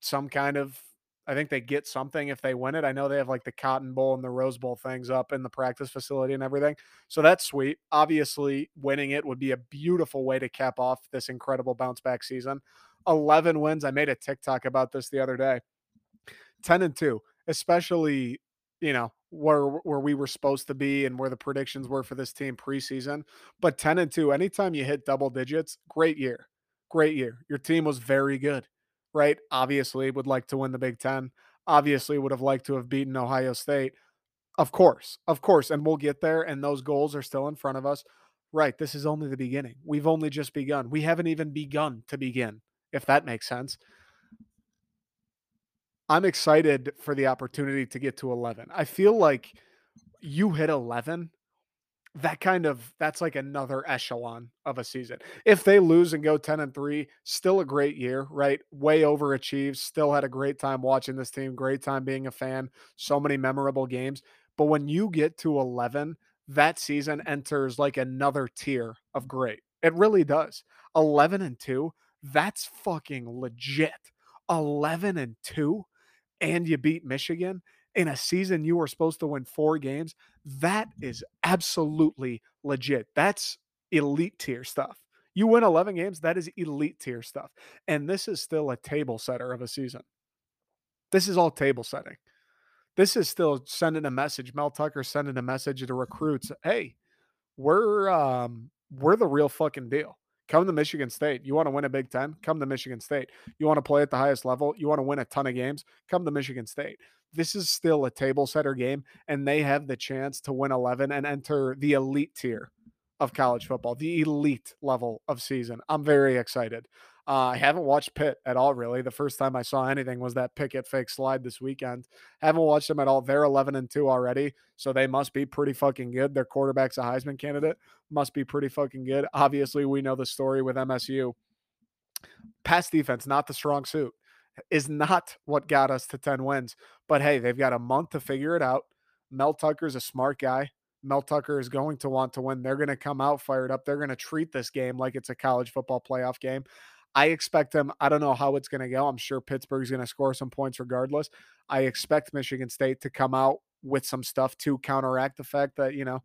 [SPEAKER 1] some kind of I think they get something if they win it. I know they have like the Cotton Bowl and the Rose Bowl things up in the practice facility and everything. So that's sweet. Obviously, winning it would be a beautiful way to cap off this incredible bounce back season. 11 wins. I made a TikTok about this the other day. 10 and 2, especially, you know, where where we were supposed to be and where the predictions were for this team preseason. But 10 and 2, anytime you hit double digits, great year. Great year. Your team was very good right? Obviously, would like to win the Big Ten. Obviously, would have liked to have beaten Ohio State. Of course, of course. And we'll get there, and those goals are still in front of us. Right. This is only the beginning. We've only just begun. We haven't even begun to begin, if that makes sense. I'm excited for the opportunity to get to 11. I feel like you hit 11 that kind of that's like another echelon of a season. If they lose and go 10 and 3, still a great year, right? Way overachieved, still had a great time watching this team, great time being a fan, so many memorable games. But when you get to 11, that season enters like another tier of great. It really does. 11 and 2, that's fucking legit. 11 and 2 and you beat Michigan in a season you were supposed to win four games, that is absolutely legit. That's elite tier stuff. You win 11 games, that is elite tier stuff. And this is still a table setter of a season. This is all table setting. This is still sending a message. Mel Tucker sending a message to recruits. Hey, we're um we're the real fucking deal. Come to Michigan State. You want to win a Big Ten? Come to Michigan State. You want to play at the highest level? You want to win a ton of games? Come to Michigan State. This is still a table setter game, and they have the chance to win 11 and enter the elite tier of college football, the elite level of season. I'm very excited. Uh, I haven't watched Pitt at all, really. The first time I saw anything was that Pickett fake slide this weekend. Haven't watched them at all. They're 11 and 2 already, so they must be pretty fucking good. Their quarterback's a Heisman candidate, must be pretty fucking good. Obviously, we know the story with MSU. Pass defense, not the strong suit, is not what got us to 10 wins. But hey, they've got a month to figure it out. Mel Tucker's a smart guy. Mel Tucker is going to want to win. They're going to come out fired up. They're going to treat this game like it's a college football playoff game. I expect them. I don't know how it's going to go. I'm sure Pittsburgh's going to score some points regardless. I expect Michigan State to come out with some stuff to counteract the fact that, you know,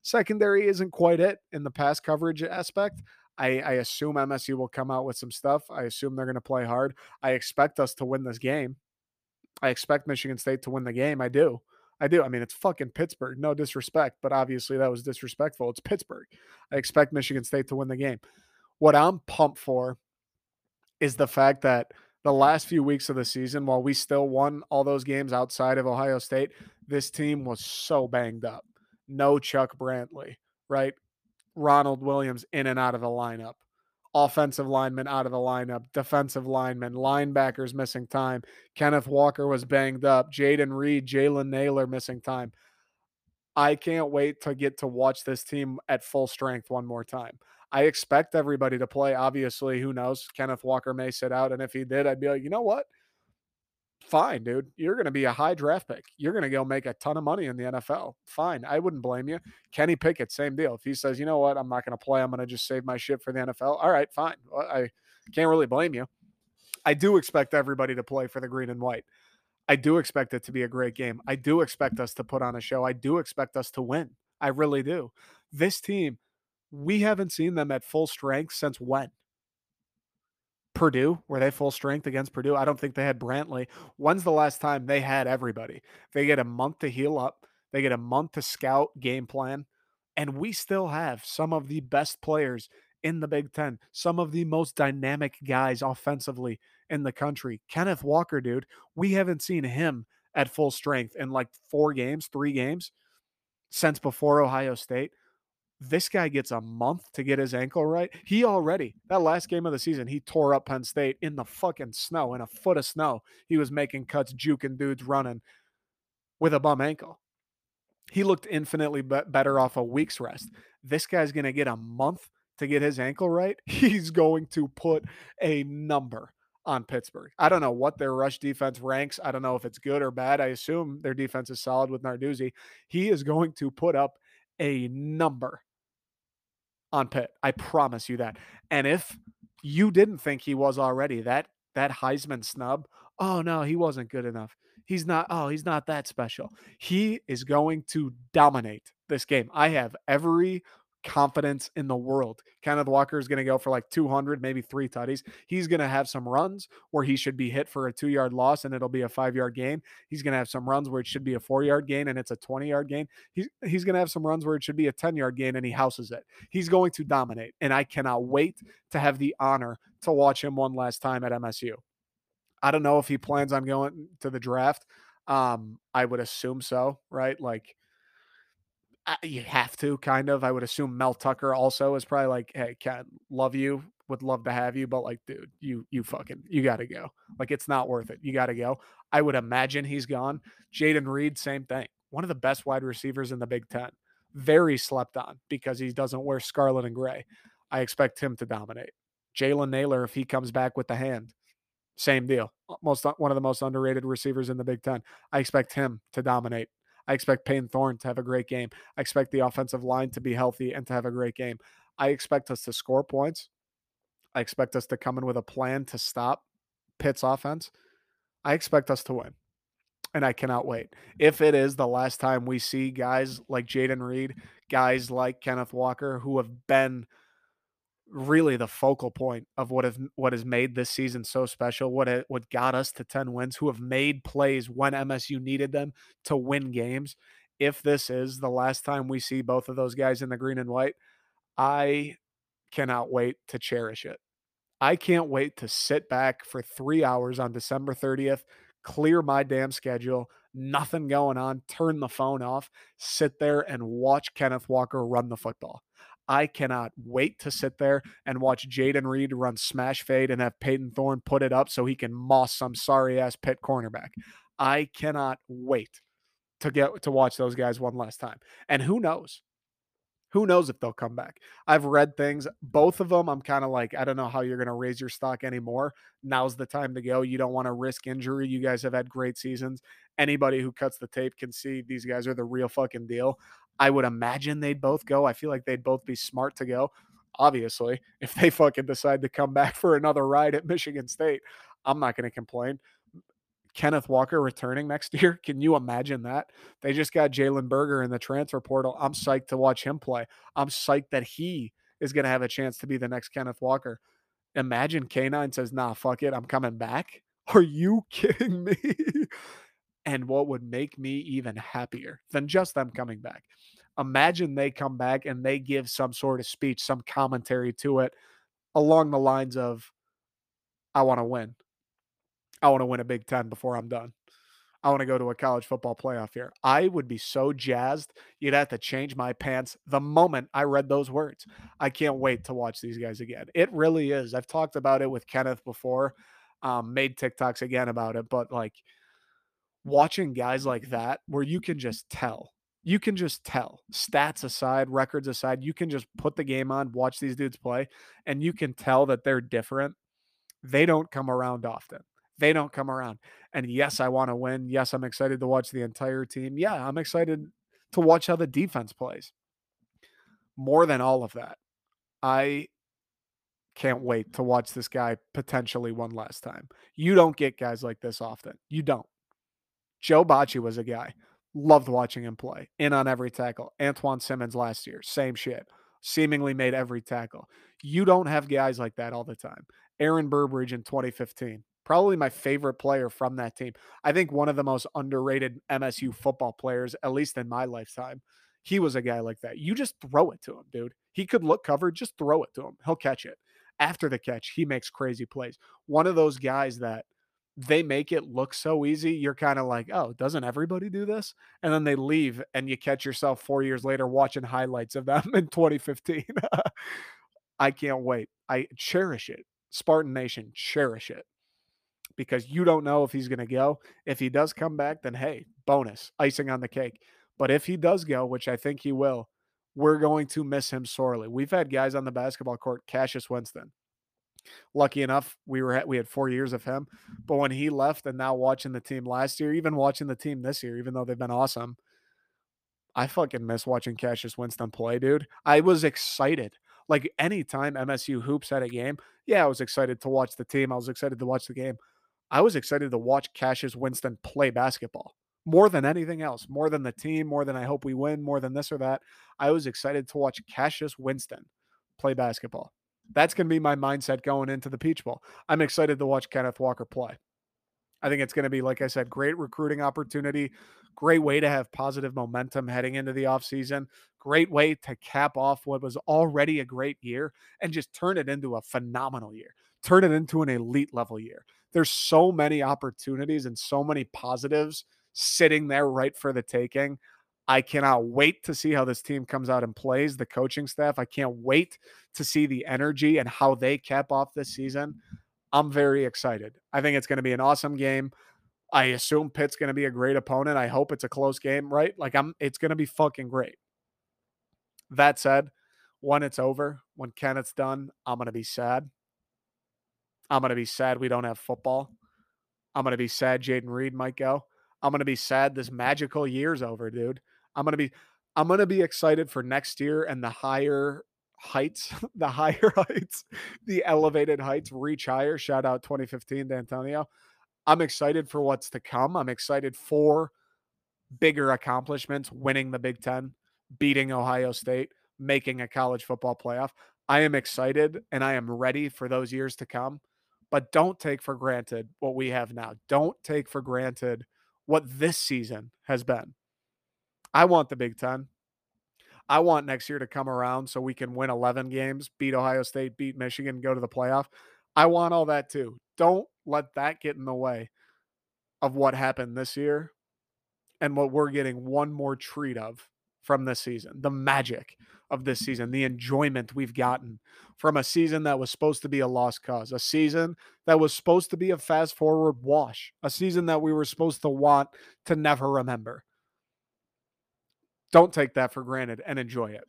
[SPEAKER 1] secondary isn't quite it in the pass coverage aspect. I, I assume MSU will come out with some stuff. I assume they're going to play hard. I expect us to win this game. I expect Michigan State to win the game. I do. I do. I mean, it's fucking Pittsburgh. No disrespect, but obviously that was disrespectful. It's Pittsburgh. I expect Michigan State to win the game. What I'm pumped for is the fact that the last few weeks of the season, while we still won all those games outside of Ohio State, this team was so banged up. No Chuck Brantley, right? Ronald Williams in and out of the lineup. Offensive lineman out of the lineup, defensive lineman, linebackers missing time. Kenneth Walker was banged up. Jayden Reed, Jalen Nailor missing time. I can't wait to get to watch this team at full strength one more time. I expect everybody to play. Obviously, who knows? Kenneth Walker may sit out. And if he did, I'd be like, you know what? Fine, dude. You're going to be a high draft pick. You're going to go make a ton of money in the NFL. Fine. I wouldn't blame you. Mm-hmm. Kenny Pickett, same deal. If he says, you know what? I'm not going to play. I'm going to just save my shit for the NFL. All right, fine. Well, I can't really blame you. I do expect everybody to play for the green and white. I do expect it to be a great game. I do expect us to put on a show. I do expect us to win. I really do. This team we haven't seen them at full strength since when? Purdue, were they full strength against Purdue? I don't think they had Brantley. When's the last time they had everybody? They get a month to heal up, they get a month to scout game plan, and we still have some of the best players in the Big Ten, some of the most dynamic guys offensively in the country. Kenneth Walker, dude, we haven't seen him at full strength in like four games, three games since before Ohio State this guy gets a month to get his ankle right. He already, that last game of the season, he tore up Penn State in the fucking snow, in a foot of snow. He was making cuts, juking dudes running with a bum ankle. He looked infinitely be- better off a week's rest. This guy's going to get a month to get his ankle right. He's going to put a number on Pittsburgh. I don't know what their rush defense ranks. I don't know if it's good or bad. I assume their defense is solid with Narduzzi. He is going to put up a number on Pitt. I promise you that. And if you didn't think he was already, that that Heisman snub, oh no, he wasn't good enough. He's not, oh, he's not that special. He is going to dominate this game. I have every confidence in the world. Kenneth Walker is going to go for like 200, maybe three tutties. He's going to have some runs where he should be hit for a two yard loss and it'll be a five yard gain. He's going to have some runs where it should be a four yard gain and it's a 20 yard gain. He's, he's going to have some runs where it should be a 10 yard gain and he houses it. He's going to dominate. And I cannot wait to have the honor to watch him one last time at MSU. I don't know if he plans on going to the draft. Um, I would assume so, right? Like, you have to kind of. I would assume Mel Tucker also is probably like, "Hey, Ken, love you, would love to have you, but like, dude, you you fucking you got to go. Like, it's not worth it. You got to go." I would imagine he's gone. Jayden Reed, same thing. One of the best wide receivers in the Big Ten. Very slept on because he doesn't wear scarlet and gray. I expect him to dominate. Jalen Nailor, if he comes back with the hand, same deal. Most one of the most underrated receivers in the Big Ten. I expect him to dominate. I expect Payton Thorne to have a great game. I expect the offensive line to be healthy and to have a great game. I expect us to score points. I expect us to come in with a plan to stop Pitt's offense. I expect us to win. And I cannot wait. If it is the last time we see guys like Jayden Reed, guys like Kenneth Walker, who have been – really the focal point of what have what has made this season so special, what it, what got us to 10 wins, who have made plays when MSU needed them to win games. If this is the last time we see both of those guys in the green and white, I cannot wait to cherish it. I can't wait to sit back for 3 hours on December 30th, clear my damn schedule, nothing going on, turn the phone off, sit there and watch Kenneth Walker run the football. I cannot wait to sit there and watch Jayden Reed run smash fade and have Payton Thorne put it up so he can moss some sorry ass Pitt cornerback. I cannot wait to get to watch those guys one last time. And who knows? Who knows if they'll come back? I've read things. Both of them, I'm kind of like, I don't know how you're going to raise your stock anymore. Now's the time to go. You don't want to risk injury. You guys have had great seasons. Anybody who cuts the tape can see these guys are the real fucking deal. I would imagine they'd both go. I feel like they'd both be smart to go. obviously, if they fucking decide to come back for another ride at Michigan State, I'm not going to complain. Kenneth Walker returning next year. Can you imagine that? They just got Jalen Berger in the transfer portal. I'm psyched to watch him play. I'm psyched that he is going to have a chance to be the next Kenneth Walker. Imagine K9 says, nah, fuck it. I'm coming back. Are you kidding me? And what would make me even happier than just them coming back? Imagine they come back and they give some sort of speech, some commentary to it along the lines of, I want to win. I want to win a Big Ten before I'm done. I want to go to a college football playoff here. I would be so jazzed. You'd have to change my pants the moment I read those words. I can't wait to watch these guys again. It really is. I've talked about it with Kenneth before, um, made TikToks again about it, but like watching guys like that where you can just tell, you can just tell, stats aside, records aside, you can just put the game on, watch these dudes play, and you can tell that they're different. They don't come around often they don't come around. And yes, I want to win. Yes, I'm excited to watch the entire team. Yeah, I'm excited to watch how the defense plays. More than all of that, I can't wait to watch this guy potentially one last time. You don't get guys like this often. You don't. Joe Bachie was a guy. Loved watching him play. In on every tackle. Antjuan Simmons last year, same shit. Seemingly made every tackle. You don't have guys like that all the time. Aaron Burbridge in 2015 probably my favorite player from that team. I think one of the most underrated MSU football players, at least in my lifetime. He was a guy like that. You just throw it to him, dude. He could look covered, just throw it to him. He'll catch it. After the catch, he makes crazy plays. One of those guys that they make it look so easy. You're kind of like, oh, doesn't everybody do this? And then they leave, and you catch yourself four years later watching highlights of them in 2015. I can't wait. I cherish it. Spartan Nation, cherish it because you don't know if he's going to go. If he does come back, then hey, bonus, icing on the cake. But if he does go, which I think he will, we're going to miss him sorely. We've had guys on the basketball court, Cassius Winston. Lucky enough, we were we had four years of him, but when he left, and now watching the team last year, even watching the team this year, even though they've been awesome, I fucking miss watching Cassius Winston play, dude. I was excited. Like anytime MSU hoops had a game, yeah, I was excited to watch the team. I was excited to watch the game. I was excited to watch Cassius Winston play basketball more than anything else, more than the team, more than I hope we win, more than this or that. I was excited to watch Cassius Winston play basketball. That's going to be my mindset going into the Peach Bowl. I'm excited to watch Kenneth Walker play. I think it's going to be, like I said, great recruiting opportunity, great way to have positive momentum heading into the offseason, great way to cap off what was already a great year and just turn it into a phenomenal year, turn it into an elite level year there's so many opportunities and so many positives sitting there right for the taking. I cannot wait to see how this team comes out and plays, the coaching staff. I can't wait to see the energy and how they cap off this season. I'm very excited. I think it's going to be an awesome game. I assume Pitt's going to be a great opponent. I hope it's a close game, right? Like I'm it's going to be fucking great. That said, when it's over, when Kenneth's done, I'm going to be sad. I'm going to be sad we don't have football. I'm going to be sad Jayden Reed might go. I'm going to be sad this magical year's over, dude. I'm going to be I'm going to be excited for next year and the higher heights, the higher heights, the elevated heights reach higher. Shout out 2015 to Antonio. I'm excited for what's to come. I'm excited for bigger accomplishments, winning the Big 10, beating Ohio State, making a college football playoff. I am excited and I am ready for those years to come but don't take for granted what we have now. Don't take for granted what this season has been. I want the Big Ten. I want next year to come around so we can win 11 games, beat Ohio State, beat Michigan, go to the playoff. I want all that too. Don't let that get in the way of what happened this year and what we're getting one more treat of from this season, the magic of this season, the enjoyment we've gotten from a season that was supposed to be a lost cause, a season that was supposed to be a fast forward wash, a season that we were supposed to want to never remember. Don't take that for granted and enjoy it.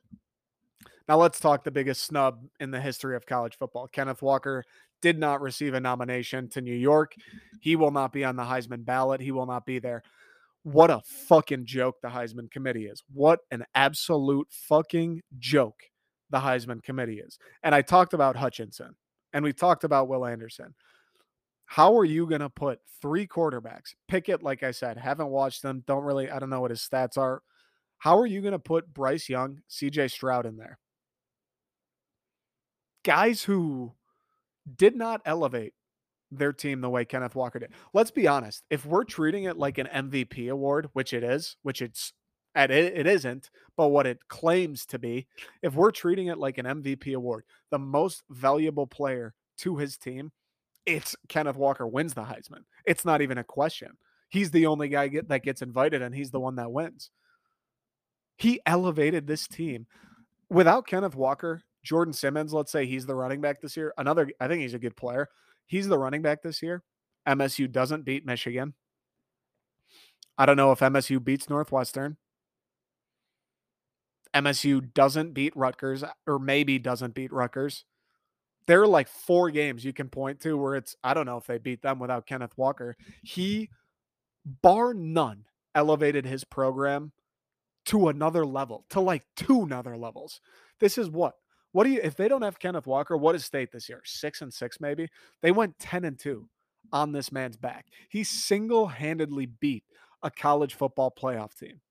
[SPEAKER 1] Now let's talk the biggest snub in the history of college football. Kenneth Walker did not receive a nomination to New York. He will not be on the Heisman ballot. He will not be there what a fucking joke the Heisman Committee is. What an absolute fucking joke the Heisman committee is. And I talked about Hutchinson and we talked about Will Anderson. How are you going to put three quarterbacks? Pickett, like I said, haven't watched them. Don't really, I don't know what his stats are. How are you going to put Bryce Young, CJ Stroud in there? Guys who did not elevate their team the way Kenneth Walker did. Let's be honest. If we're treating it like an MVP award, which it is, which it's and it, it isn't, but what it claims to be, if we're treating it like an MVP award, the most valuable player to his team, it's Kenneth Walker wins the Heisman. It's not even a question. He's the only guy get, that gets invited, and he's the one that wins. He elevated this team. Without Kenneth Walker, Jordon Simmons, let's say he's the running back this year. Another, I think he's a good player. He's the running back this year. MSU doesn't beat Michigan. I don't know if MSU beats Northwestern. MSU doesn't beat Rutgers uh, or maybe doesn't beat Rutgers. There are like four games you can point to where it's, I don't know if they beat them without Kenneth Walker. He, bar none, elevated his program to another level, to like two another levels. This is what what do you if they don't have Kenneth Walker, what is state this year? Six and six, maybe? They went 10 and two on this man's back. He single-handedly beat a college football playoff team.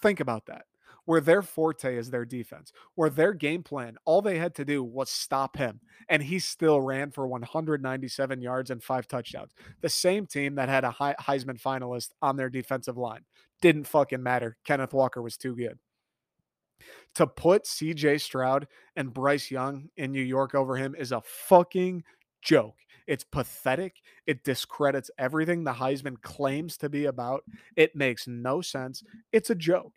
[SPEAKER 1] Think about that. Where their forte is their defense, where their game plan, all they had to do was stop him, and he still ran for 197 yards and five touchdowns. The same team that had a Heisman finalist on their defensive line didn't fucking matter. Kenneth Walker was too good to put CJ Stroud and Bryce Young in New York over him is a fucking joke. It's pathetic. It discredits everything the Heisman claims to be about. It makes no sense. It's a joke.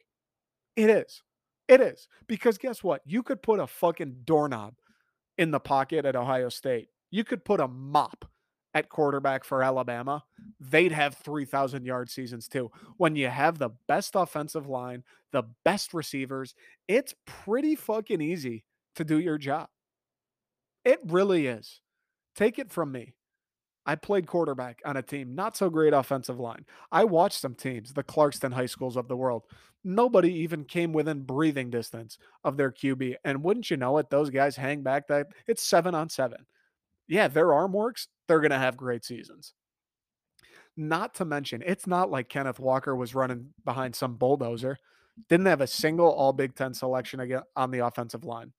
[SPEAKER 1] It is. It is. Because guess what? You could put a fucking doorknob in the pocket at Ohio State. You could put a mop at quarterback for Alabama, they'd have 3,000 yard seasons too. When you have the best offensive line, the best receivers, it's pretty fucking easy to do your job. It really is. Take it from me. I played quarterback on a team, not so great offensive line. I watched some teams, the Clarkston high schools of the world. Nobody even came within breathing distance of their QB. And wouldn't you know it, those guys hang back that it's seven on seven yeah, their arm works, they're going to have great seasons. Not to mention, it's not like Kenneth Walker was running behind some bulldozer. Didn't have a single All Big Ten selection again on the offensive line.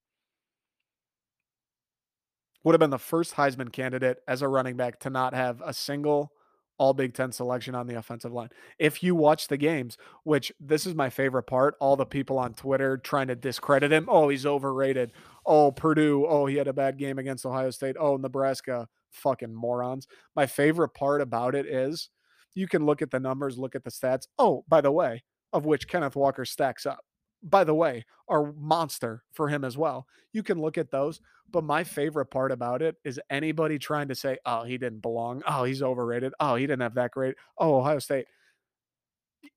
[SPEAKER 1] Would have been the first Heisman candidate as a running back to not have a single all Big Ten selection on the offensive line. If you watch the games, which this is my favorite part, all the people on Twitter trying to discredit him. Oh, he's overrated. Oh, Purdue. Oh, he had a bad game against Ohio State. Oh, Nebraska. Fucking morons. My favorite part about it is you can look at the numbers, look at the stats. Oh, by the way, of which Kenneth Walker stacks up by the way, are monster for him as well. You can look at those. But my favorite part about it is anybody trying to say, oh, he didn't belong. Oh, he's overrated. Oh, he didn't have that great. Oh, Ohio State.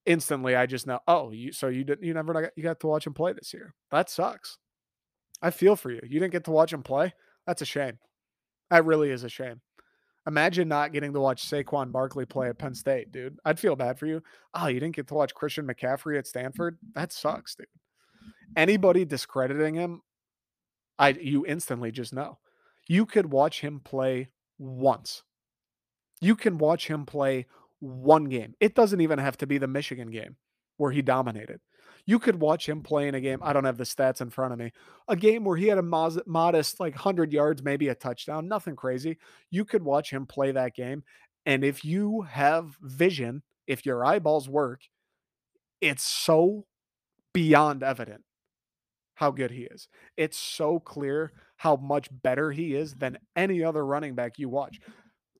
[SPEAKER 1] Instantly, I just know, oh, you so you didn't you never got you got to watch him play this year. That sucks. I feel for you. You didn't get to watch him play. That's a shame. That really is a shame. Imagine not getting to watch Saquon Barkley play at Penn State, dude. I'd feel bad for you. Oh, you didn't get to watch Christian McCaffrey at Stanford? That sucks, dude. Anybody discrediting him, I you instantly just know. You could watch him play once. You can watch him play one game. It doesn't even have to be the Michigan game where he dominated. You could watch him play in a game. I don't have the stats in front of me. A game where he had a modest, like 100 yards, maybe a touchdown, nothing crazy. You could watch him play that game. And if you have vision, if your eyeballs work, it's so beyond evident how good he is. It's so clear how much better he is than any other running back you watch.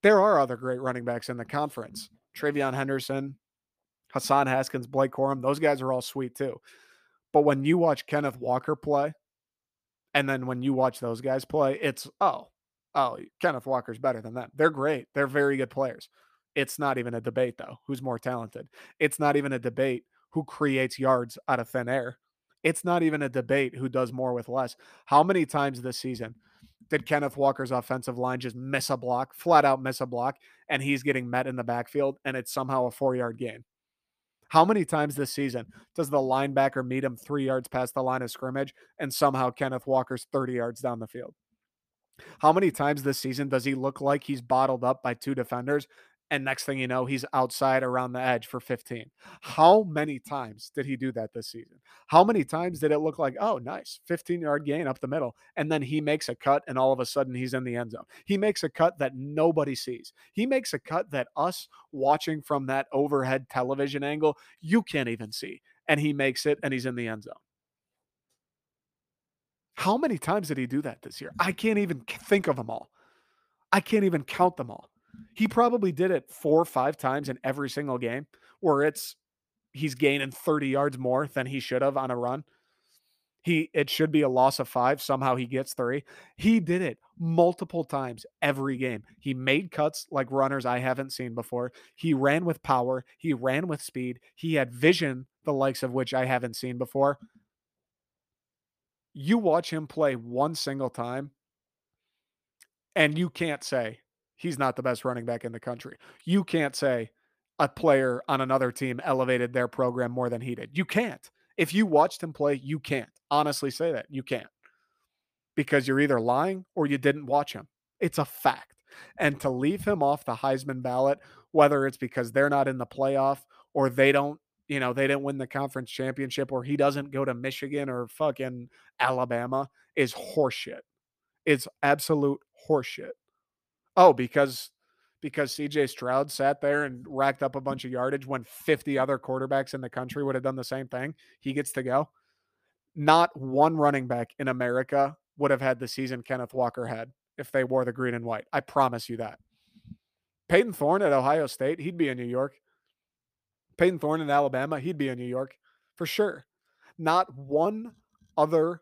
[SPEAKER 1] There are other great running backs in the conference. TreVeyon Henderson, Hassan Haskins, Blake Corum, those guys are all sweet too. But when you watch Kenneth Walker play, and then when you watch those guys play, it's oh, oh, Kenneth Walker's better than them. They're great. They're very good players. It's not even a debate though. Who's more talented? It's not even a debate who creates yards out of thin air. It's not even a debate who does more with less. How many times this season did Kenneth Walker's offensive line just miss a block, flat out miss a block, and he's getting met in the backfield, and it's somehow a four yard gain? How many times this season does the linebacker meet him three yards past the line of scrimmage and somehow Kenneth Walker's 30 yards down the field? How many times this season does he look like he's bottled up by two defenders and next thing you know, he's outside around the edge for 15. How many times did he do that this season? How many times did it look like, oh, nice, 15 yard gain up the middle? And then he makes a cut and all of a sudden he's in the end zone. He makes a cut that nobody sees. He makes a cut that us watching from that overhead television angle, you can't even see. And he makes it and he's in the end zone. How many times did he do that this year? I can't even think of them all. I can't even count them all. He probably did it four or five times in every single game where it's he's gaining 30 yards more than he should have on a run. He it should be a loss of 5, somehow he gets 3. He did it multiple times every game. He made cuts like runners I haven't seen before. He ran with power, he ran with speed, he had vision the likes of which I haven't seen before. You watch him play one single time and you can't say he's not the best running back in the country. You can't say a player on another team elevated their program more than he did. You can't. If you watched him play, you can't. Honestly say that. You can't. Because you're either lying or you didn't watch him. It's a fact. And to leave him off the Heisman ballot, whether it's because they're not in the playoff or they don't, you know, they didn't win the conference championship or he doesn't go to Michigan or fucking Alabama is horseshit. It's absolute horseshit. Oh, because because CJ Stroud sat there and racked up a bunch of yardage when 50 other quarterbacks in the country would have done the same thing. He gets to go. Not one running back in America would have had the season Kenneth Walker had if they wore the green and white. I promise you that. Payton Thorne at Ohio State, he'd be in New York. Payton Thorne in Alabama, he'd be in New York for sure. Not one other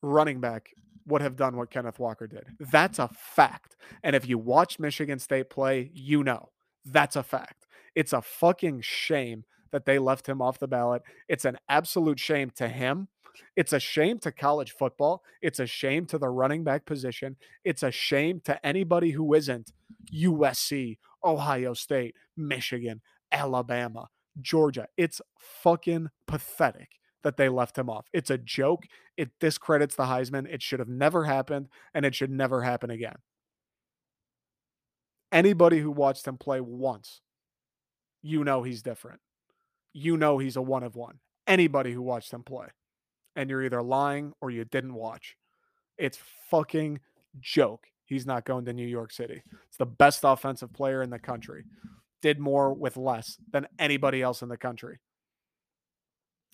[SPEAKER 1] running back would have done what Kenneth Walker did. That's a fact. And if you watch Michigan State play, you know that's a fact. It's a fucking shame that they left him off the ballot. It's an absolute shame to him. It's a shame to college football. It's a shame to the running back position. It's a shame to anybody who isn't USC, Ohio State, Michigan, Alabama, Georgia. It's fucking pathetic that they left him off. It's a joke. It discredits the Heisman. It should have never happened, and it should never happen again. Anybody who watched him play once, you know he's different. You know he's a one of one. Anybody who watched him play. And you're either lying or you didn't watch. It's fucking joke. He's not going to New York City. It's the best offensive player in the country. Did more with less than anybody else in the country.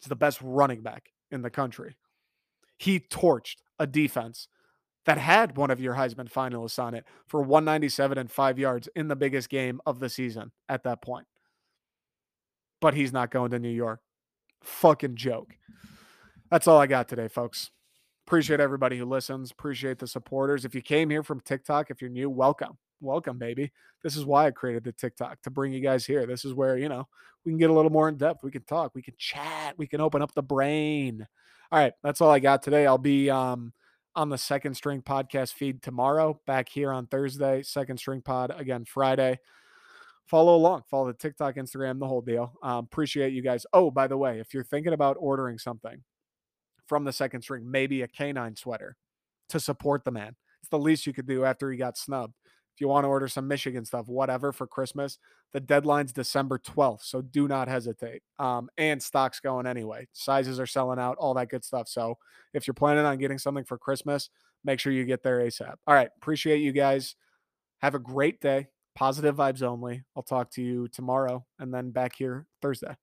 [SPEAKER 1] He's the best running back in the country. He torched a defense that had one of your Heisman finalists on it for 197 and five yards in the biggest game of the season at that point. But he's not going to New York. Fucking joke. That's all I got today, folks. Appreciate everybody who listens. Appreciate the supporters. If you came here from TikTok, if you're new, welcome welcome, baby. This is why I created the TikTok to bring you guys here. This is where, you know, we can get a little more in depth. We can talk, we can chat, we can open up the brain. All right, that's all I got today. I'll be um on the second string podcast feed tomorrow, back here on Thursday, second string pod again Friday. Follow along, follow the TikTok, Instagram, the whole deal. Um, appreciate you guys. Oh, by the way, if you're thinking about ordering something from the second string, maybe a K9 sweater to support the man, it's the least you could do after he got snubbed if you want to order some Michigan stuff, whatever for Christmas, the deadline's December 12th. So do not hesitate. Um, and stock's going anyway. Sizes are selling out, all that good stuff. So if you're planning on getting something for Christmas, make sure you get there ASAP. All right. Appreciate you guys. Have a great day. Positive vibes only. I'll talk to you tomorrow and then back here Thursday.